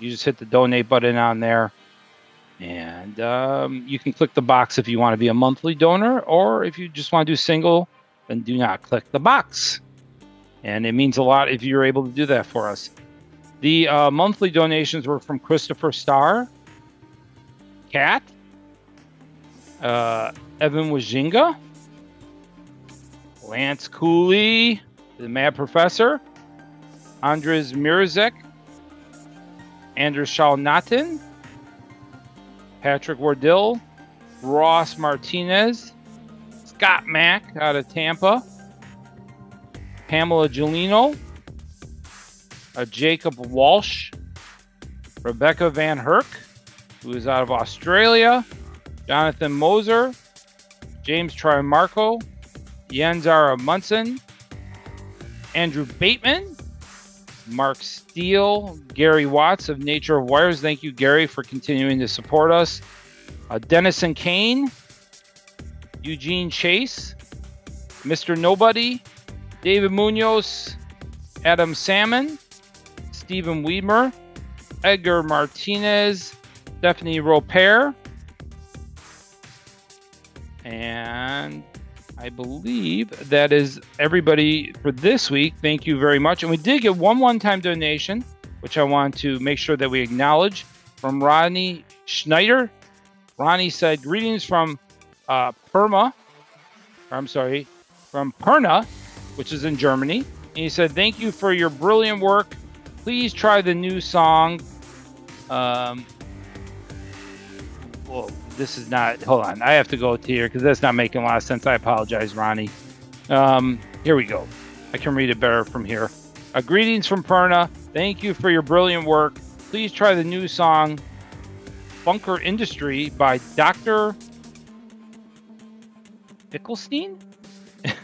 Speaker 8: You just hit the donate button on there. And um, you can click the box if you want to be a monthly donor, or if you just want to do single, then do not click the box. And it means a lot if you're able to do that for us. The uh, monthly donations were from Christopher Starr, Kat, uh, Evan Wajinga, Lance Cooley, the Mad Professor, Andres Mirzek, Andrew Natin, Patrick Wardill, Ross Martinez, Scott Mack out of Tampa, Pamela Gelino, uh, Jacob Walsh, Rebecca Van Herk, who is out of Australia, Jonathan Moser, James Trimarco, Jenzara Munson, Andrew Bateman, Mark Steele, Gary Watts of Nature of Wires. Thank you, Gary, for continuing to support us. Uh, Dennison Kane, Eugene Chase, Mr. Nobody, David Munoz, Adam Salmon, Stephen Weimer, Edgar Martinez, Stephanie Roper, and I believe that is everybody for this week. Thank you very much. And we did get one one time donation, which I want to make sure that we acknowledge from Ronnie Schneider. Ronnie said, Greetings from uh, Perma. I'm sorry, from Perna, which is in Germany. And he said, Thank you for your brilliant work. Please try the new song. Um, well, this is not. Hold on. I have to go to here because that's not making a lot of sense. I apologize, Ronnie. Um, here we go. I can read it better from here. Uh, greetings from Perna. Thank you for your brilliant work. Please try the new song Bunker Industry by Dr. Fickelstein? [LAUGHS]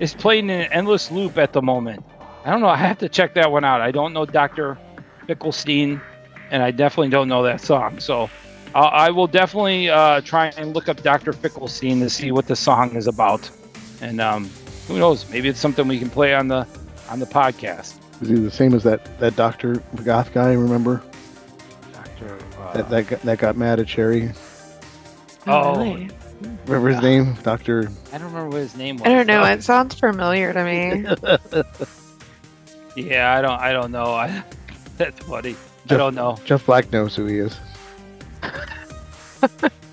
Speaker 8: it's playing in an endless loop at the moment. I don't know. I have to check that one out. I don't know Dr. Fickelstein, and I definitely don't know that song. So I will definitely uh, try and look up Dr. Fickle Scene to see what the song is about. And um, who knows? Maybe it's something we can play on the on the podcast.
Speaker 9: Is he the same as that that Doctor Goth guy? Remember?
Speaker 8: Doctor.
Speaker 9: that that got, that got mad at Cherry.
Speaker 8: Oh,
Speaker 7: really?
Speaker 9: Remember his name, Doctor?
Speaker 8: I don't remember what his name was.
Speaker 7: I don't know. It sounds familiar to me. [LAUGHS]
Speaker 8: Yeah, I don't. I don't know. I, [LAUGHS] that's funny. I don't know.
Speaker 9: Jeff Black knows who he is.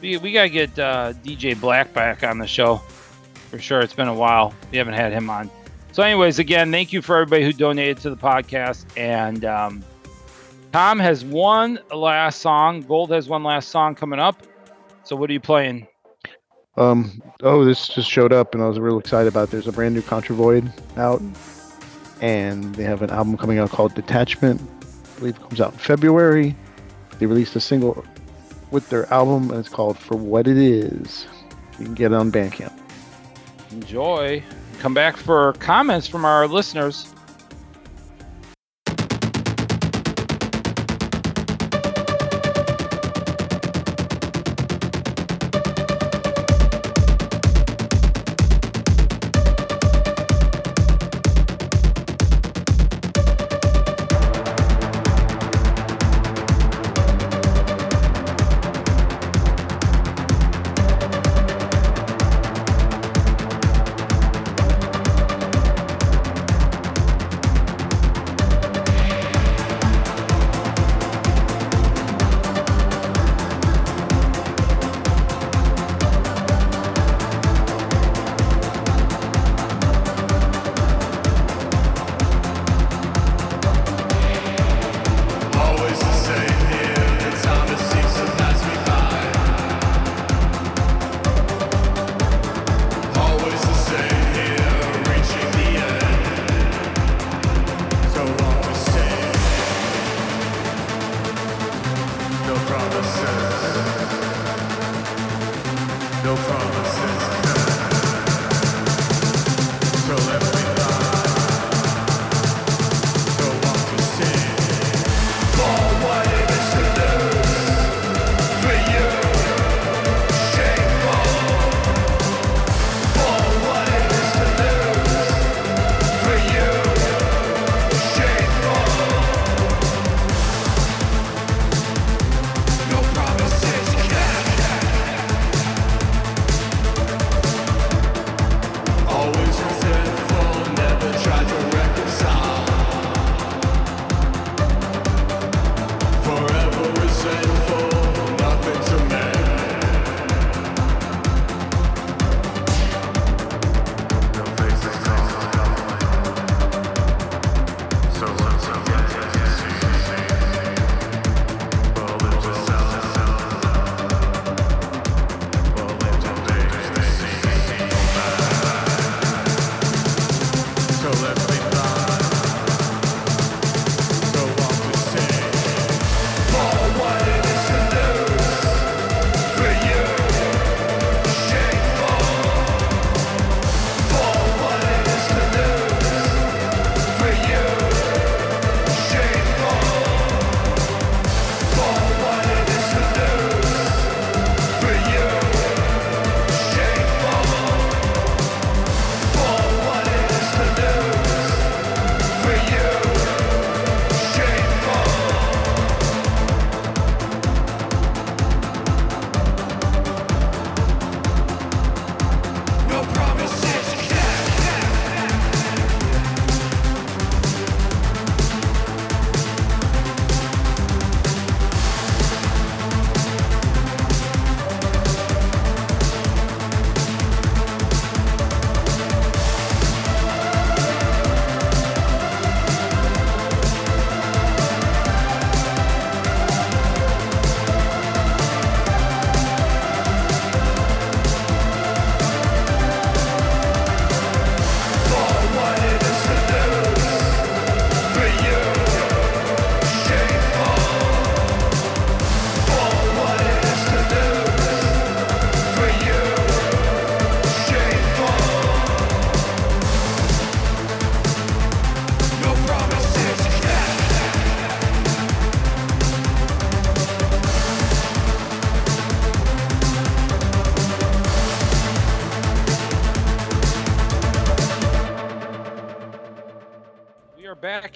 Speaker 8: We, we gotta get uh, DJ Black back on the show for sure. It's been a while. We haven't had him on. So, anyways, again, thank you for everybody who donated to the podcast. And um, Tom has one last song. Gold has one last song coming up. So, what are you playing?
Speaker 9: Um. Oh, this just showed up, and I was real excited about. It. There's a brand new Kontravoid out, and they have an album coming out called Detachment. I believe it comes out in February. They released a single with their album, and it's called For What It Is. You can get it on Bandcamp.
Speaker 8: Enjoy. Come back for comments from our listeners.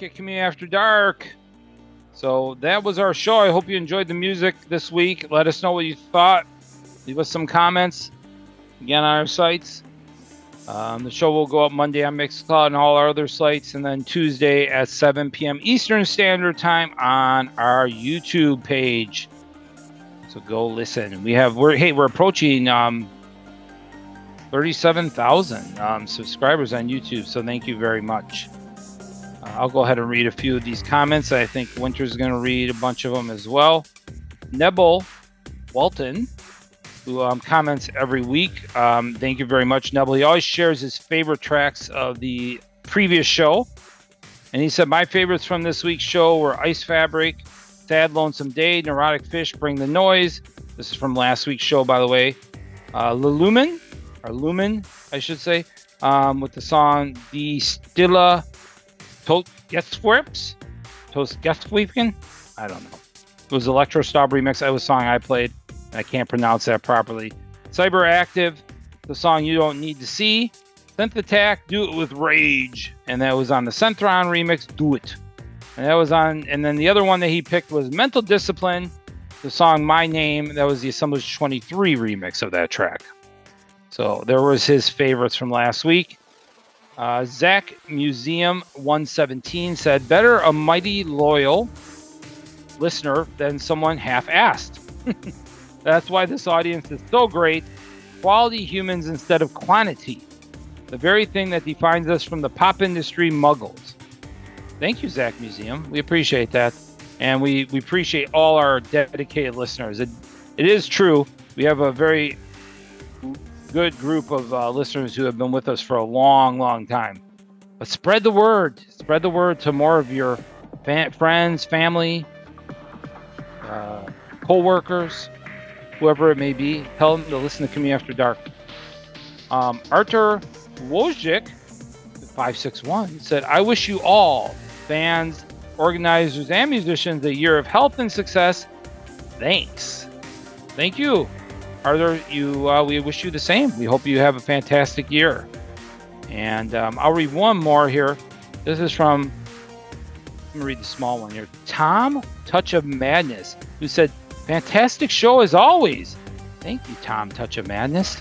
Speaker 8: Back at Communion After Dark. So that was our show. I hope you enjoyed the music this week. Let us know what you thought. Leave us some comments again on our sites. Um, the show will go up Monday on Mixcloud and all our other sites, and then Tuesday at 7 p.m. Eastern Standard Time on our YouTube page. So go listen. We have we're hey we're approaching um, 37,000 um, subscribers on YouTube. So thank you very much. I'll go ahead and read a few of these comments. I think Winter's going to read a bunch of them as well. Nebel Walton, who um, comments every week. Um, thank you very much, Nebel. He always shares his favorite tracks of the previous show. And he said, My favorites from this week's show were Eisfabrik, Sad Lonesome Day, Neurotic Fish, Bring the Noise. This is from last week's show, by the way. Uh, or Lumen, I should say, um, with the song Die Stille Tot Gestworps. Toast Gestweepken? I don't know. It was Electro Stop remix. That was a song I played. I can't pronounce that properly. Cyber Active, the song You Don't Need to See. Synth Attack, Do It With Rage. And that was on the Centron remix, Do It. And that was on, and then the other one that he picked was Mental Discipline, the song My Name. That was the Assemblage 23 remix of that track. So there was his favorites from last week. Uh, Zach Museum 117 said, Better a mighty loyal listener than someone half assed. [LAUGHS] That's why this audience is so great. Quality humans instead of quantity. The very thing that defines us from the pop industry muggles. Thank you, Zach Museum. We appreciate that. And we, we appreciate all our dedicated listeners. It, it is true. We have a very good group of uh, listeners who have been with us for a long, long time. But spread the word. Spread the word to more of your friends, family, uh, co-workers, whoever it may be. Tell them to listen to Communion After Dark. Um, Artur Wojcik, 561, said, I wish you all, fans, organizers, and musicians, a year of health and success. Thanks. Thank you. Arthur, you, uh, we wish you the same. We hope you have a fantastic year. And um, I'll read one more here. This is from, let me read the small one here. Tom Touch of Madness, who said, Fantastic show as always. Thank you, Tom Touch of Madness.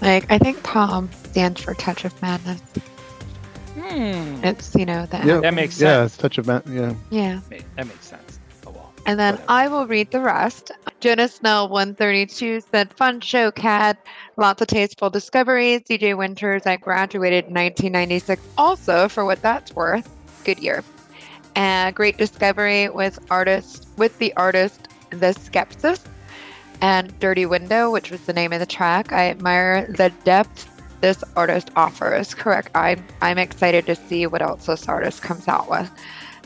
Speaker 7: Like I think Tom stands for Touch of Madness.
Speaker 8: Hmm.
Speaker 7: It's you know that.
Speaker 9: Yeah,
Speaker 8: That makes sense.
Speaker 9: Yeah, it's touch of ma- yeah.
Speaker 7: Yeah.
Speaker 8: That makes sense.
Speaker 7: And then I will read the rest. Jonas Snell 132 said, Fun show, Cat. Lots of tasteful discoveries. DJ Winters, I graduated in 1996. Also, for what that's worth, good year. And great discovery with artist with the artist The Skepsis and Dirty Window, which was the name of the track. I admire the depth this artist offers. Correct. I'm I'm excited to see what else this artist comes out with.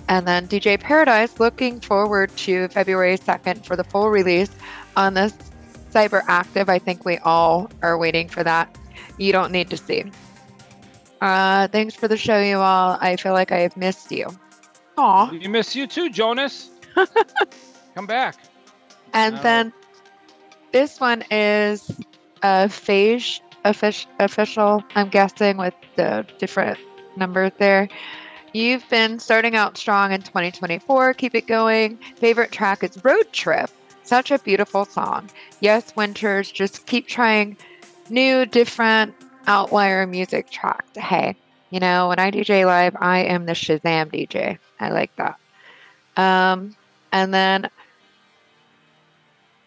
Speaker 7: And then DJ Paradise, looking forward to February 2nd for the full release on this Cyberaktif. I think we all are waiting for that. You don't need to see. Uh, thanks for the show, you all. I feel like I have missed you. Aw.
Speaker 8: We miss you too, Jonas. [LAUGHS] Come back.
Speaker 7: And
Speaker 8: No.
Speaker 7: then this one is a Phage offic- official, I'm guessing, with the different numbers there. You've been starting out strong in 2024. Keep it going. Favorite track is Road Trip. Such a beautiful song. Yes, Winters, just keep trying new, different, outlier music tracks. Hey, you know, when I DJ live, I am the Shazam DJ. I like that. Um, and then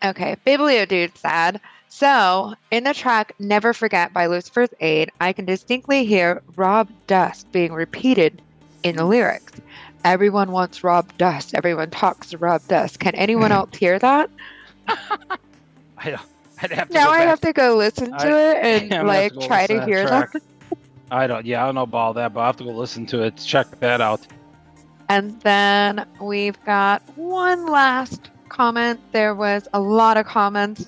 Speaker 7: Okay, Biblio Dude sad. So, in the track Never Forget by Lucifer's Aid, I can distinctly hear Rob Dust being repeated in the lyrics. Everyone wants Rob Dust. Everyone talks to Rob Dust. Can anyone else hear that? [LAUGHS]
Speaker 8: I don't, I'd have to
Speaker 7: Now I have to go listen to
Speaker 8: I-
Speaker 7: it and [LAUGHS]
Speaker 8: I'm gonna have
Speaker 7: like
Speaker 8: to
Speaker 7: try
Speaker 8: listen
Speaker 7: to
Speaker 8: that
Speaker 7: hear
Speaker 8: track.
Speaker 7: that.
Speaker 8: I don't. Yeah, I don't know about all that, but I will have to go listen to it. Check that out.
Speaker 7: And then we've got one last comment. There was a lot of comments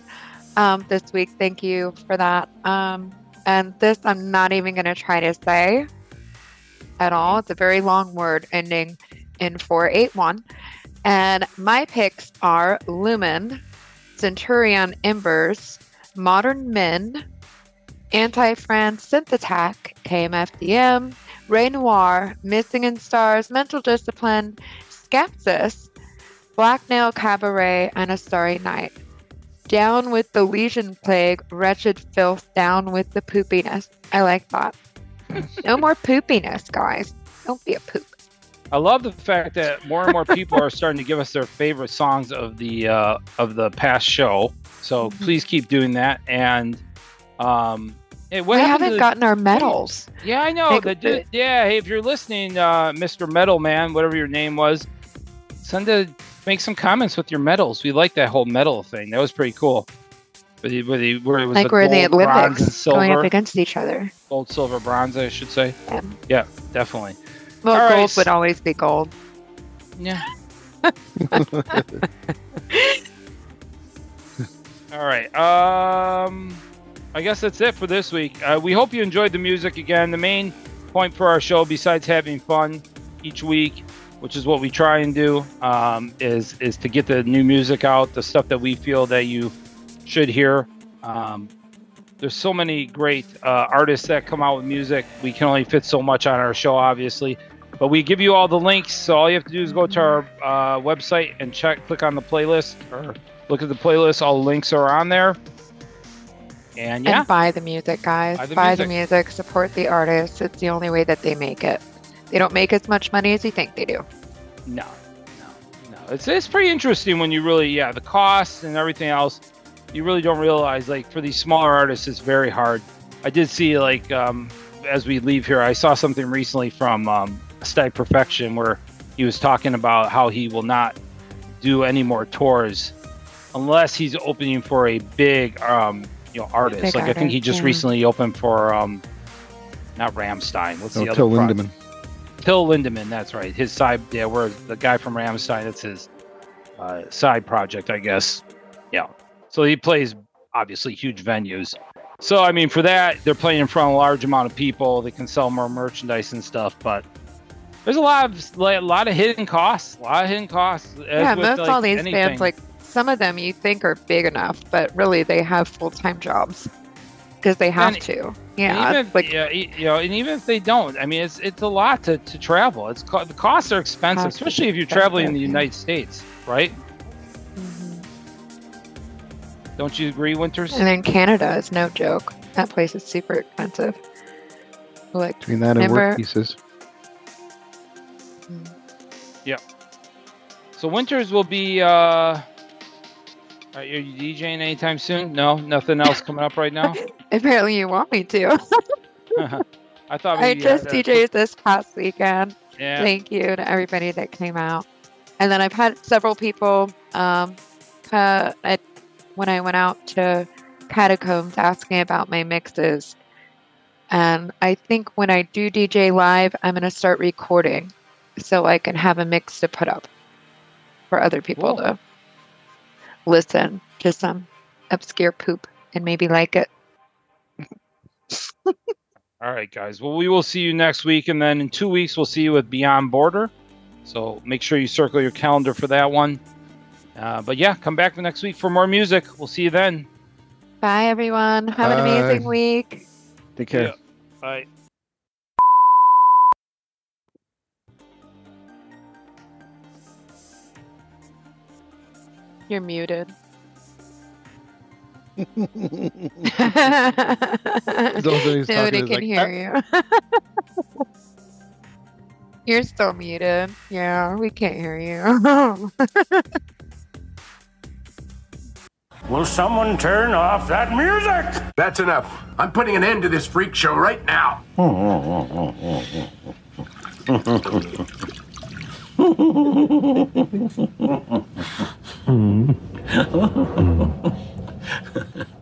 Speaker 7: um, this week. Thank you for that. Um, and this I'm not even going to try to say at all. It's a very long word ending in 481. And my picks are Lumen, Centurion Embers, Modern Men, Anti-Fran Synth Attack, KMFDM, Ray Noir, Missing in Stars, Mental Discipline, Skepsis, Black Nail Cabaret, and A Starry Night. Down with the lesion plague, wretched filth, down with the poopiness. I like that. No more poopiness, guys. Don't be a poop.
Speaker 8: I love the fact that more and more people are starting to give us their favorite songs of the uh, of the past show. So
Speaker 7: Mm-hmm.
Speaker 8: please keep doing that. And um, hey,
Speaker 7: we haven't
Speaker 8: the-
Speaker 7: gotten our medals.
Speaker 8: Yeah, I know.
Speaker 7: Like,
Speaker 8: the- yeah, hey, if you're listening, uh, Mr. Metal Man, whatever your name was, send a make some comments with your medals. We like that whole medal thing. That was pretty cool. Where, the, where, the, where was
Speaker 7: Like we're in the Olympics going up against each other.
Speaker 8: gold, silver, bronze, I should say.
Speaker 7: Yeah.
Speaker 8: Yeah, definitely.
Speaker 7: Well,
Speaker 8: All right,
Speaker 7: gold
Speaker 8: s-
Speaker 7: would always be gold.
Speaker 8: Yeah. [LAUGHS] [LAUGHS] All right. Um, I guess that's it for this week. Uh, we hope you enjoyed the music again. The main point for our show, besides having fun each week, which is what we try and do, um, is is to get the new music out, the stuff that we feel that you should hear. Um, there's so many great uh, artists that come out with music. We can only fit so much on our show, obviously, but we give you all the links. So all you have to do is go to our uh, website and check, click on the playlist, or look at the playlist. All the links are on there. And yeah,
Speaker 7: And buy the music, guys.
Speaker 8: Buy
Speaker 7: Buy
Speaker 8: the
Speaker 7: the,
Speaker 8: music.
Speaker 7: music. Support the artists. It's the only way that they make it. They don't make as much money as you think they do.
Speaker 8: no, no, no. It's it's pretty interesting when you really, yeah, the costs and everything else. You really don't realize, like, for these smaller artists, it's very hard. I did see, like, um, as we leave here, I saw something recently from um, Stag Perfection where he was talking about how he will not do any more tours unless he's opening for a big, um, you know, artist.
Speaker 7: Big
Speaker 8: like, I think he just
Speaker 7: yeah.
Speaker 8: recently opened for, um, not Rammstein. What's
Speaker 9: No,
Speaker 8: the other
Speaker 9: Till
Speaker 8: pro-
Speaker 9: Lindemann.
Speaker 8: Till Lindemann, that's right. His side, yeah, where the guy from Rammstein, that's his uh, side project, I guess. Yeah. So he plays obviously huge venues. So I mean, for that, they're playing in front of a large amount of people. They can sell more merchandise and stuff, but there's a lot of like, a lot of hidden costs. A lot of hidden costs. as
Speaker 7: yeah,
Speaker 8: with,
Speaker 7: most
Speaker 8: like,
Speaker 7: all these
Speaker 8: anything.
Speaker 7: bands, like some of them you think are big enough, but really they have full time jobs because they have
Speaker 8: And-
Speaker 7: to. Yeah,
Speaker 8: even
Speaker 7: like
Speaker 8: yeah, you know, and even if they don't, I mean, it's it's a lot to, to travel. It's co- the costs are expensive, especially if you're traveling in the. United States, right? Don't you agree, Winters?
Speaker 7: and then Canada is no joke. That place is super expensive. Like
Speaker 9: Between that and
Speaker 7: remember,
Speaker 9: work pieces.
Speaker 8: Yeah. So Winters will be. uh Are you DJing anytime soon? No, nothing else coming up right now. [LAUGHS]
Speaker 7: apparently you want me to. [LAUGHS]
Speaker 8: I thought
Speaker 7: I
Speaker 8: maybe you
Speaker 7: just
Speaker 8: that-
Speaker 7: DJed this past weekend.
Speaker 8: Yeah.
Speaker 7: Thank you to everybody that came out. And then I've had several people um, uh, at, when I went out to Catacombs asking about my mixes. And I think when I do DJ live, I'm going to start recording so I can have a mix to put up for other people
Speaker 8: Cool.
Speaker 7: to listen to some obscure poop and maybe like it. [LAUGHS]
Speaker 8: All right, guys. Well, we will see you next week, and then in two weeks we'll see you with Beyond Border. So make sure you circle your calendar for that one. Uh, but yeah, come back next week for more music. We'll see you then.
Speaker 7: Bye, everyone. Have an amazing week.
Speaker 9: Take care.
Speaker 8: Yeah. Bye.
Speaker 7: You're muted. [LAUGHS] [LAUGHS]
Speaker 9: Someone who's talking
Speaker 7: Nobody can
Speaker 9: like,
Speaker 7: hear you. [LAUGHS] You're still muted. Yeah, we can't hear you.
Speaker 13: Will someone turn off that music?
Speaker 14: That's enough. I'm putting an end to this freak show right now. [LAUGHS] [LAUGHS] [LAUGHS]